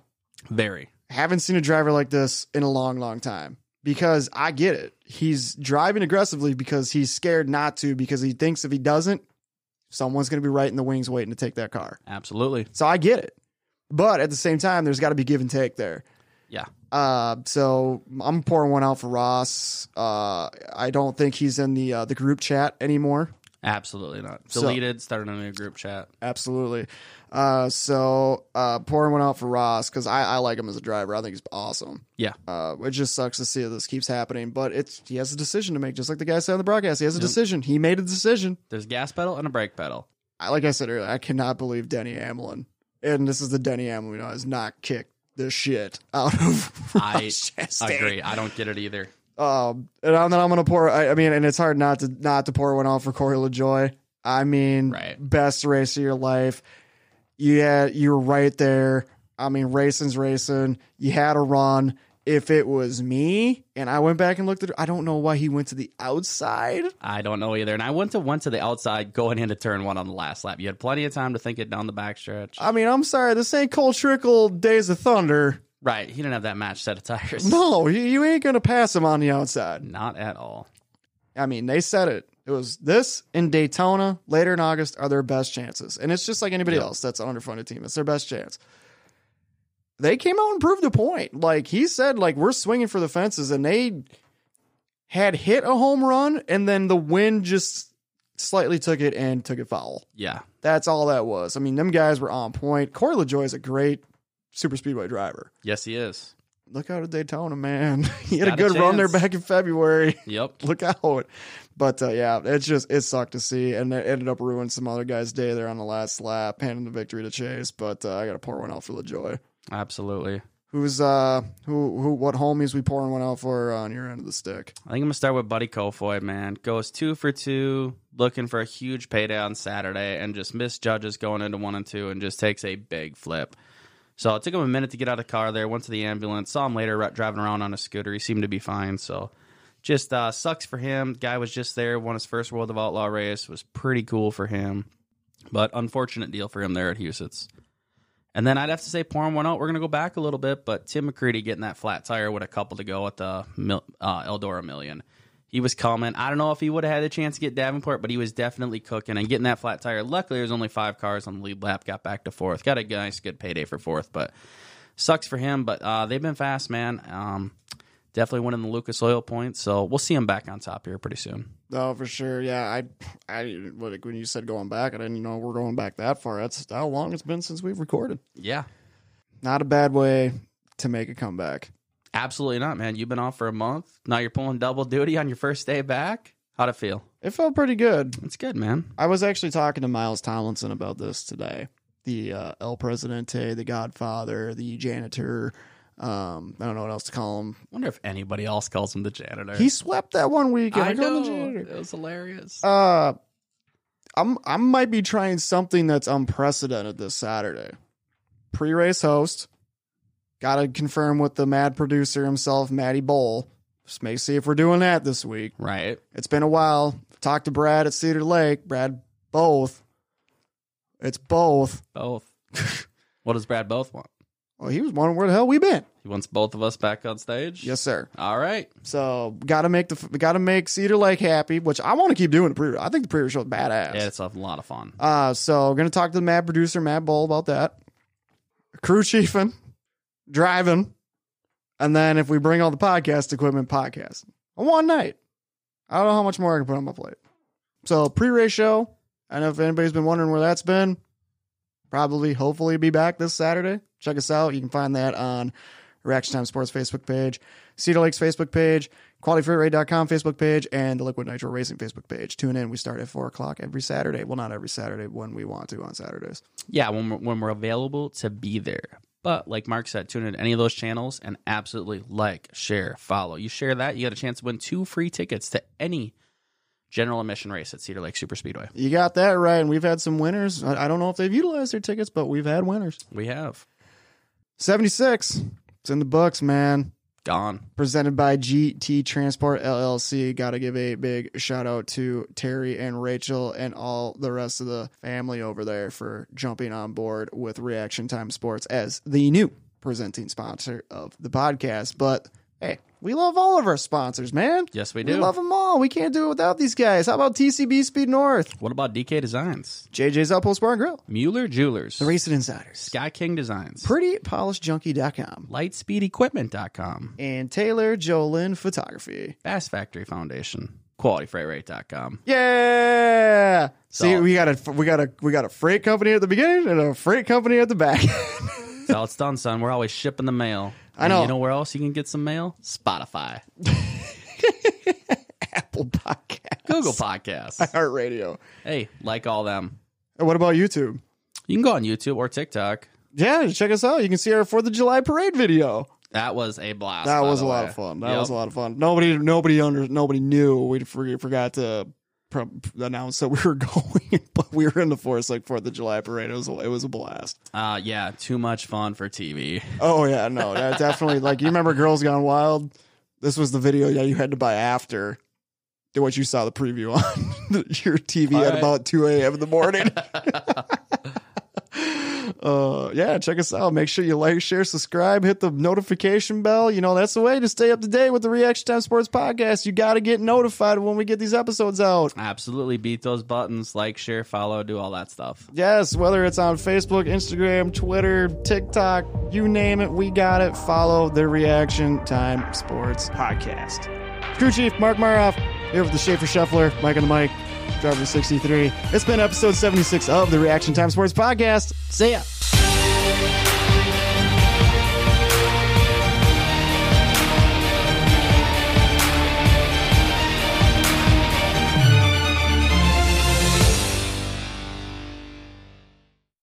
Very. haven't seen a driver like this in a long, long time because I get it. He's driving aggressively because he's scared not to because he thinks if he doesn't, someone's going to be right in the wings waiting to take that car. Absolutely. So I get it. But at the same time, there's got to be give and take there. Yeah. Uh, so I'm pouring one out for Ross. Uh, I don't think he's in the uh, the group chat anymore. Absolutely not. So- Deleted, started a new group chat. Absolutely. Uh, so uh, pouring one out for Ross because I, I like him as a driver. I think he's awesome. Yeah. Uh, it just sucks to see that this keeps happening, but it's he has a decision to make, just like the guy said on the broadcast. He has a decision. He made a decision. There's a gas pedal and a brake pedal. I, like I said earlier, I cannot believe Denny Hamlin, and this is the Denny Hamlin we know has not kicked the shit out of. I Ross Chastain. agree. I don't get it either. Um, and then I'm gonna pour. I, I mean, and it's hard not to not to pour one out for Corey LaJoie. I mean, Right. best race of your life. You had you were right there. I mean, racing's racing. You had a run. If it was me and I went back and looked at it, I don't know why he went to the outside. I don't know either. And I went to went to the outside going into turn one on the last lap. You had plenty of time to think it down the backstretch. I mean, I'm sorry, this ain't Cole Trickle Days of Thunder. right. He didn't have that match set of tires. No, you, you ain't gonna pass him on the outside. Not at all. I mean, they said it. It was this in Daytona later in August are their best chances. And it's just like anybody Yep. else that's an underfunded team. It's their best chance. They came out and proved the point. Like he said, like we're swinging for the fences and they had hit a home run and then the wind just slightly took it and took it foul. Yeah. That's all that was. I mean, them guys were on point. Corey LaJoie is a great super speedway driver. Yes, he is. Look out at Daytona, man. he had Got a a good run there back in February Yep. look out. But uh, yeah, it's just it sucked to see, and it ended up ruining some other guy's day there on the last lap, handing the victory to Chase. But uh, I got to pour one out for LaJoie. Absolutely. Who's uh who who what homies we pouring one out for on your end of the stick? I think I'm gonna start with Buddy Kofoid, man. Goes two for two, looking for a huge payday on Saturday, and just misjudges going into one and two, and just takes a big flip. So it took him a minute to get out of the car there. Went to the ambulance. Saw him later driving around on a scooter. He seemed to be fine. So just uh, sucks for him. Guy was just there. Won his first World of Outlaw race. Was pretty cool for him. But unfortunate deal for him there at Huset's. And then I'd have to say, pouring one out, we're going to go back a little bit, but Tim McCreadie getting that flat tire with a couple to go at the uh, Eldora Million. He was coming. I don't know if he would have had a chance to get Davenport, but he was definitely cooking and getting that flat tire. Luckily, there's only five cars on the lead lap. Got back to fourth. Got a nice, good payday for fourth, but sucks for him. But uh, they've been fast, man. Um, definitely winning the Lucas Oil points, so we'll see him back on top here pretty soon. Oh, for sure. Yeah, I, I, like when you said going back, I didn't know we're going back that far. That's how long it's been since we've recorded. Yeah, Not a bad way to make a comeback. absolutely not, man. You've been off for a month. Now you're pulling double duty on your first day back. How'd it feel? It felt pretty good. It's good, man. I was actually talking to Miles Tomlinson about this today. The uh, El Presidente, the Godfather, the janitor. Um, I don't know what else to call him. wonder if anybody else calls him the janitor. He swept that one weekend. I the know. janitor. It was hilarious. Uh, I'm I might be trying something that's unprecedented this Saturday. Pre-race host. Got to confirm with the mad producer himself, Matty Bowl. Just may see if we're doing that this week. right. It's been a while. Talked to Brad at Cedar Lake. Brad, both. It's both. Both. what does Brad both want? Well, he was wondering where the hell we been. He wants both of us back on stage? Yes, sir. All right. So got to make the got to make Cedar Lake happy, which I want to keep doing the pre. I think the pre show is badass. Yeah, it's a lot of fun. Uh, so we're gonna talk to the mad producer, Matt Bull, about that. Crew chiefing, driving, and then if we bring all the podcast equipment, podcast on one night. I don't know how much more I can put on my plate. So pre-race show. I know if anybody's been wondering where that's been. Probably, hopefully, be back this Saturday. Check us out. You can find that on Reaction Time Sports Facebook page, Cedar Lake's Facebook page, QualityFreightRate.com Facebook page, and the Liquid Nitro Racing Facebook page. Tune in. We start at 4 o'clock every Saturday. Well, not every Saturday, when we want to on Saturdays. Yeah, when we're, when we're available to be there. But like Mark said, tune in to any of those channels and absolutely like, share, follow. You share that, you got a chance to win two free tickets to any general admission race at Cedar Lake Super Speedway. You got that right. And we've had some winners. I I don't know if they've utilized their tickets, but we've had winners. We have 76. It's in the books, man. gone. presented by GT Transport LLC. Got to give a big shout out to Terry and Rachel and all the rest of the family over there for jumping on board with Reaction Time Sports as the new presenting sponsor of the podcast. But hey, we love all of our sponsors, man. Yes, we do. We love them all. We can't do it without these guys. How about TCB Speed North, What about DK Designs? JJ's Outpost Bar and Grill, Mueller Jewelers. The Racing Insiders, Sky King Designs. PrettyPolishedJunkie.com, LightspeedEquipment.com. and Taylor Jolin Photography. Bass Factory Foundation. QualityFreightRate.com. Yeah. See, we got a we got a we got a freight company at the beginning and a freight company at the back. That's how it's done, son. We're always shipping the mail. I And know. You know where else you can get some mail? Spotify, Apple Podcast, Google Podcasts. Heart Radio. hey, like all them. And what about YouTube? You can go on YouTube or TikTok. Yeah, check us out. You can see our Fourth of July parade video. That was a blast. That was a the lot of fun. That Yep. was a lot of fun. Nobody nobody under nobody knew. We forgot to pro- announce that we were going, but we were in the Forest like Fourth of July parade. It was it was a blast. Uh, yeah, too much fun for TV. Oh yeah, no, that definitely like you remember Girls Gone Wild. This was the video yeah you had to buy after what you saw the preview on your TV All at right. about two a.m. in the morning. uh, yeah, check us out. Make sure you like, share, subscribe, hit the notification bell. You know that's the way to stay up to date with the Reaction Time Sports Podcast. You got to get notified when we get these episodes out. Absolutely beat those buttons. Like, share, follow, do all that stuff. Yes, whether it's on Facebook, Instagram, Twitter, TikTok, you name it, we got it. Follow the Reaction Time Sports Podcast. Crew Chief Mark Maroff here with the Schaefer Shuffler, Mike on the mic, driver 63. It's been episode 76 of the Reaction Time Sports Podcast. See ya.